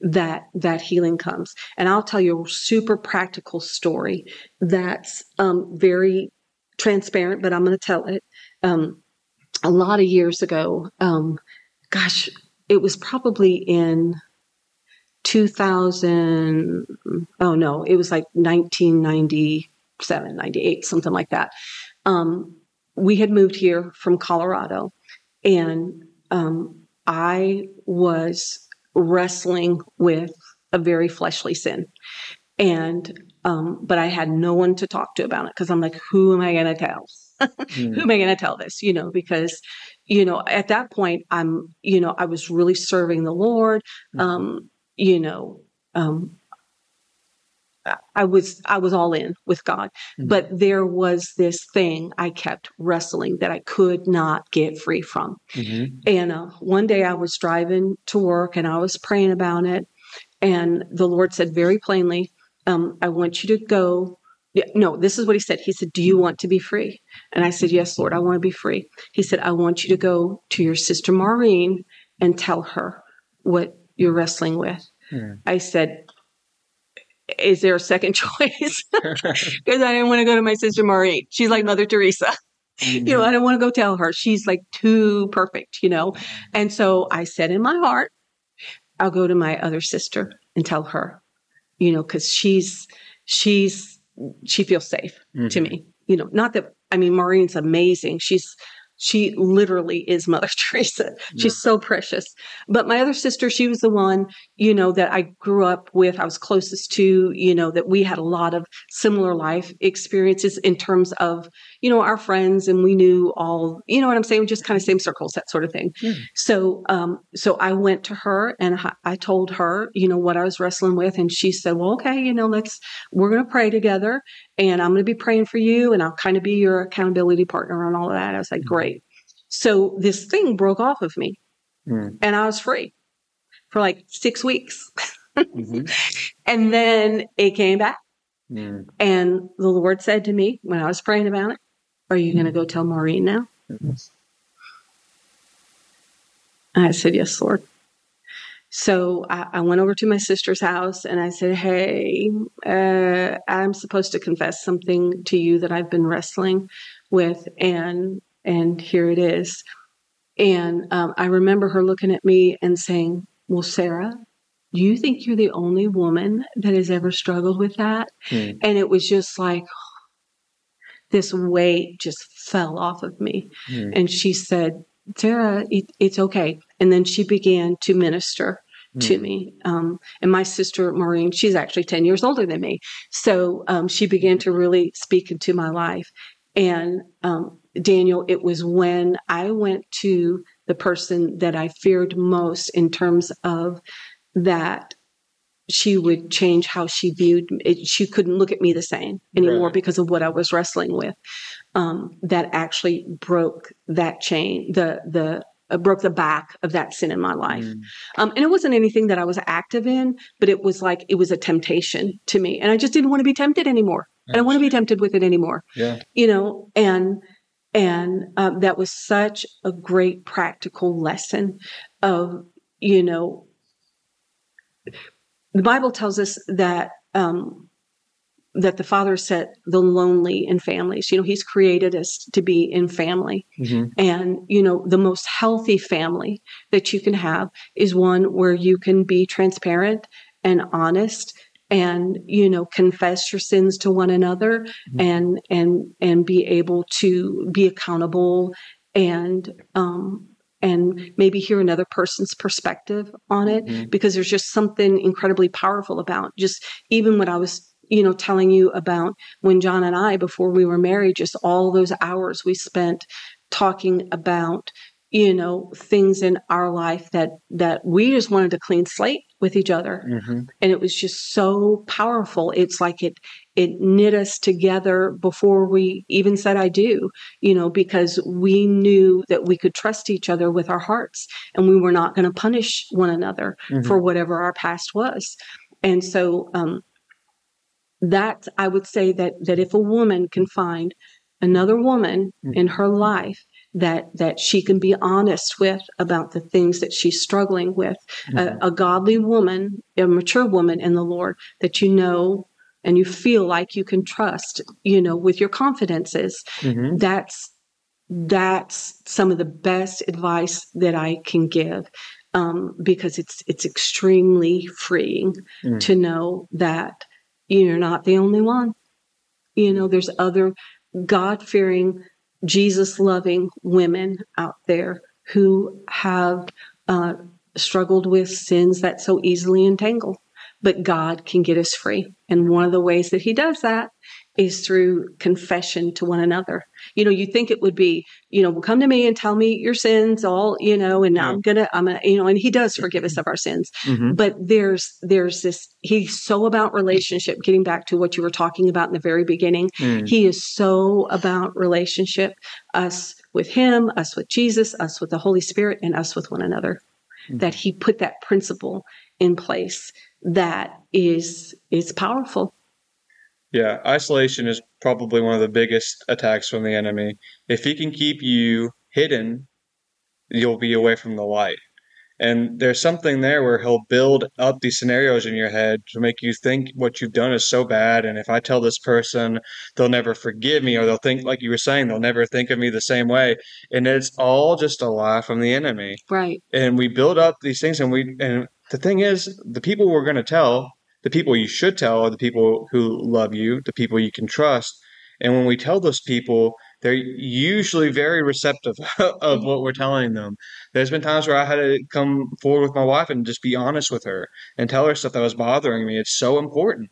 that that healing comes. And I'll tell you a super practical story that's um, very transparent, but I'm going to tell it. Um, a lot of years ago, um, gosh, it was probably in 2000. Oh no, it was like 1997, 98, something like that. Um, we had moved here from Colorado, and um, I was wrestling with a very fleshly sin. And, um, but I had no one to talk to about it because I'm like, who am I going to tell? mm. Who am I going to tell this? You know, because, you know, at that point, I'm, you know, I was really serving the Lord. Mm. Um, you know, um, I was I was all in with God, mm-hmm. but there was this thing I kept wrestling that I could not get free from. Mm-hmm. And uh, one day I was driving to work and I was praying about it, and the Lord said very plainly, um, "I want you to go no, this is what he said. He said, Do you want to be free? And I said, Yes, Lord, I want to be free. He said, I want you to go to your sister Maureen and tell her what you're wrestling with. Hmm. I said, Is there a second choice? Because I didn't want to go to my sister Maureen. She's like Mother Teresa. Mm-hmm. You know, I don't want to go tell her. She's like too perfect, you know? And so I said in my heart, I'll go to my other sister and tell her, you know, because she's, she's, she feels safe mm-hmm. to me. You know, not that I mean Maureen's amazing. She's she literally is Mother Teresa. She's yeah. so precious. But my other sister, she was the one, you know, that I grew up with. I was closest to, you know, that we had a lot of similar life experiences in terms of, you know, our friends and we knew all, you know what I'm saying? Just kind of same circles, that sort of thing. So, um, so I went to her and I told her, you know, what I was wrestling with. And she said, well, okay, you know, let's, we're going to pray together and I'm going to be praying for you and I'll kind of be your accountability partner and all of that. I was like, mm-hmm. great. So this thing broke off of me mm. and I was free for like six weeks. mm-hmm. And then it came back. Mm. And the Lord said to me when I was praying about it, Are you going to go tell Maureen now? Mm-hmm. I said, Yes, Lord. So I, I, went over to my sister's house and I said, Hey, uh, I'm supposed to confess something to you that I've been wrestling with, and and here it is. And um, I remember her looking at me and saying, Well, Sarah, do you think you're the only woman that has ever struggled with that? Mm. And it was just like, this weight just fell off of me. Mm. And she said, Sarah, it, it's okay. And then she began to minister mm. to me. Um, and my sister, Maureen, she's actually 10 years older than me. So um, she began to really speak into my life. And um, Daniel, it was when I went to the person that I feared most in terms of that she would change how she viewed it. She couldn't look at me the same anymore right. because of what I was wrestling with. Um, that actually broke that chain, the the uh, broke the back of that sin in my life. Mm. Um, and it wasn't anything that I was active in, but it was like it was a temptation to me, and I just didn't want to be tempted anymore. I don't want to be tempted with it anymore. Yeah, you know, and and um, that was such a great practical lesson of you know the Bible tells us that um, that the Father set the lonely in families. You know, He's created us to be in family, mm-hmm. and you know, the most healthy family that you can have is one where you can be transparent and honest and you know confess your sins to one another mm-hmm. and and and be able to be accountable and um and maybe hear another person's perspective on it mm-hmm. because there's just something incredibly powerful about just even when I was you know telling you about when John and I before we were married just all those hours we spent talking about you know things in our life that that we just wanted a clean slate with each other mm-hmm. and it was just so powerful it's like it it knit us together before we even said i do you know because we knew that we could trust each other with our hearts and we were not going to punish one another mm-hmm. for whatever our past was and so um that i would say that that if a woman can find another woman mm-hmm. in her life that that she can be honest with about the things that she's struggling with mm-hmm. a, a, godly woman a mature woman in the lord that you know and you feel like you can trust you know with your confidences mm-hmm. that's that's some of the best advice that i can give um, because it's it's extremely freeing mm. to know that you're not the only one you know there's other god fearing Jesus loving women out there who have uh, struggled with sins that so easily entangle. But God can get us free. And one of the ways that He does that is through confession to one another. You know, you think it would be, you know, well, come to me and tell me your sins, all, you know, and yeah. I'm gonna, I'm gonna, you know, and he does forgive us of our sins. Mm-hmm. But there's, there's this, he's so about relationship, getting back to what you were talking about in the very beginning. Mm. He is so about relationship, us with him, us with Jesus, us with the Holy Spirit, and us with one another. Mm-hmm. That he put that principle in place that is is powerful Yeah, isolation is probably one of the biggest attacks from the enemy. If he can keep you hidden, you'll be away from the light. And there's something there where he'll build up these scenarios in your head to make you think what you've done is so bad. And if I tell this person, they'll never forgive me, or they'll think, like you were saying, they'll never think of me the same way. And it's all just a lie from the enemy. Right. And we build up these things, and we, and the thing is, the people we're going to tell, the people you should tell, are the people who love you, the people you can trust. And when we tell those people, they're usually very receptive of mm. what we're telling them. There's been times where I had to come forward with my wife and just be honest with her and tell her stuff that was bothering me. It's so important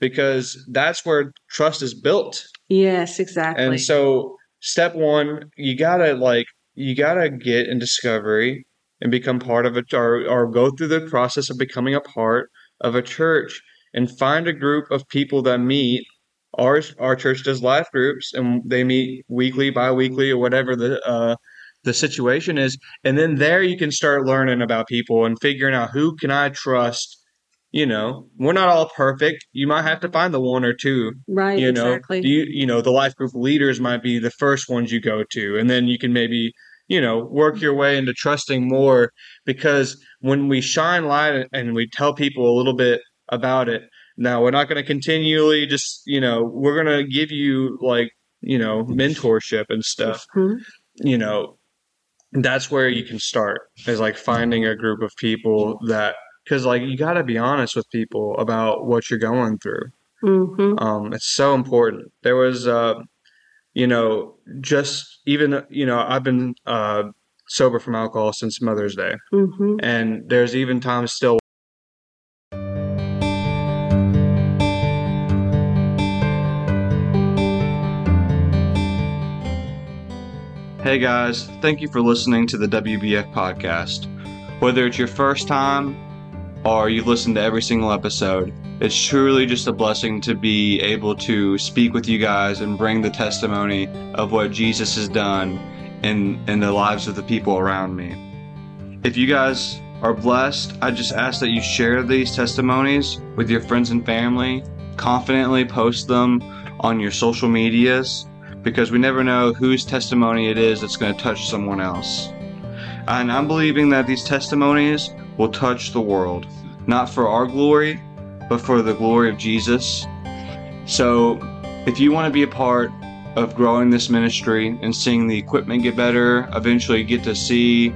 because that's where trust is built. Yes, exactly. And so, step one, you gotta like you gotta get in discovery and become part of it, or, or go through the process of becoming a part of a church and find a group of people that meet our our church does life groups and they meet weekly, bi-weekly, or whatever the uh, the situation is, and then there you can start learning about people and figuring out who can I trust. You know, we're not all perfect. You might have to find the one or two. Right. You know, exactly. you you know the life group leaders might be the first ones you go to, and then you can maybe you know work your way into trusting more because when we shine light and we tell people a little bit about it now we're not going to continually just, you know, we're going to give you like, you know, mentorship and stuff. Mhm. You know, that's where you can start is like finding a group of people that because like you got to be honest with people about what you're going through. Mhm. Um, it's so important. There was, uh, you know, just even you know, I've been uh, sober from alcohol since Mother's Day, Mhm. and there's even times still. Hey guys, thank you for listening to the WBF podcast. Whether it's your first time or you've listened to every single episode, it's truly just a blessing to be able to speak with you guys and bring the testimony of what Jesus has done in, in the lives of the people around me. If you guys are blessed, I just ask that you share these testimonies with your friends and family, confidently post them on your social medias because we never know whose testimony it is that's going to touch someone else. And I'm believing that these testimonies will touch the world, not for our glory, but for the glory of Jesus. So, if you want to be a part of growing this ministry and seeing the equipment get better, eventually get to see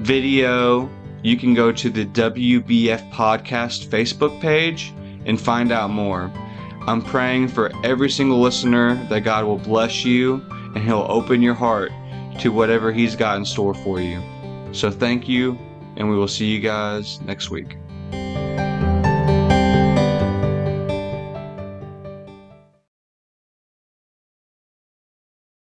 video, you can go to the WBF Podcast Facebook page and find out more. I'm praying for every single listener that God will bless you and He'll open your heart to whatever He's got in store for you. So thank you, and we will see you guys next week.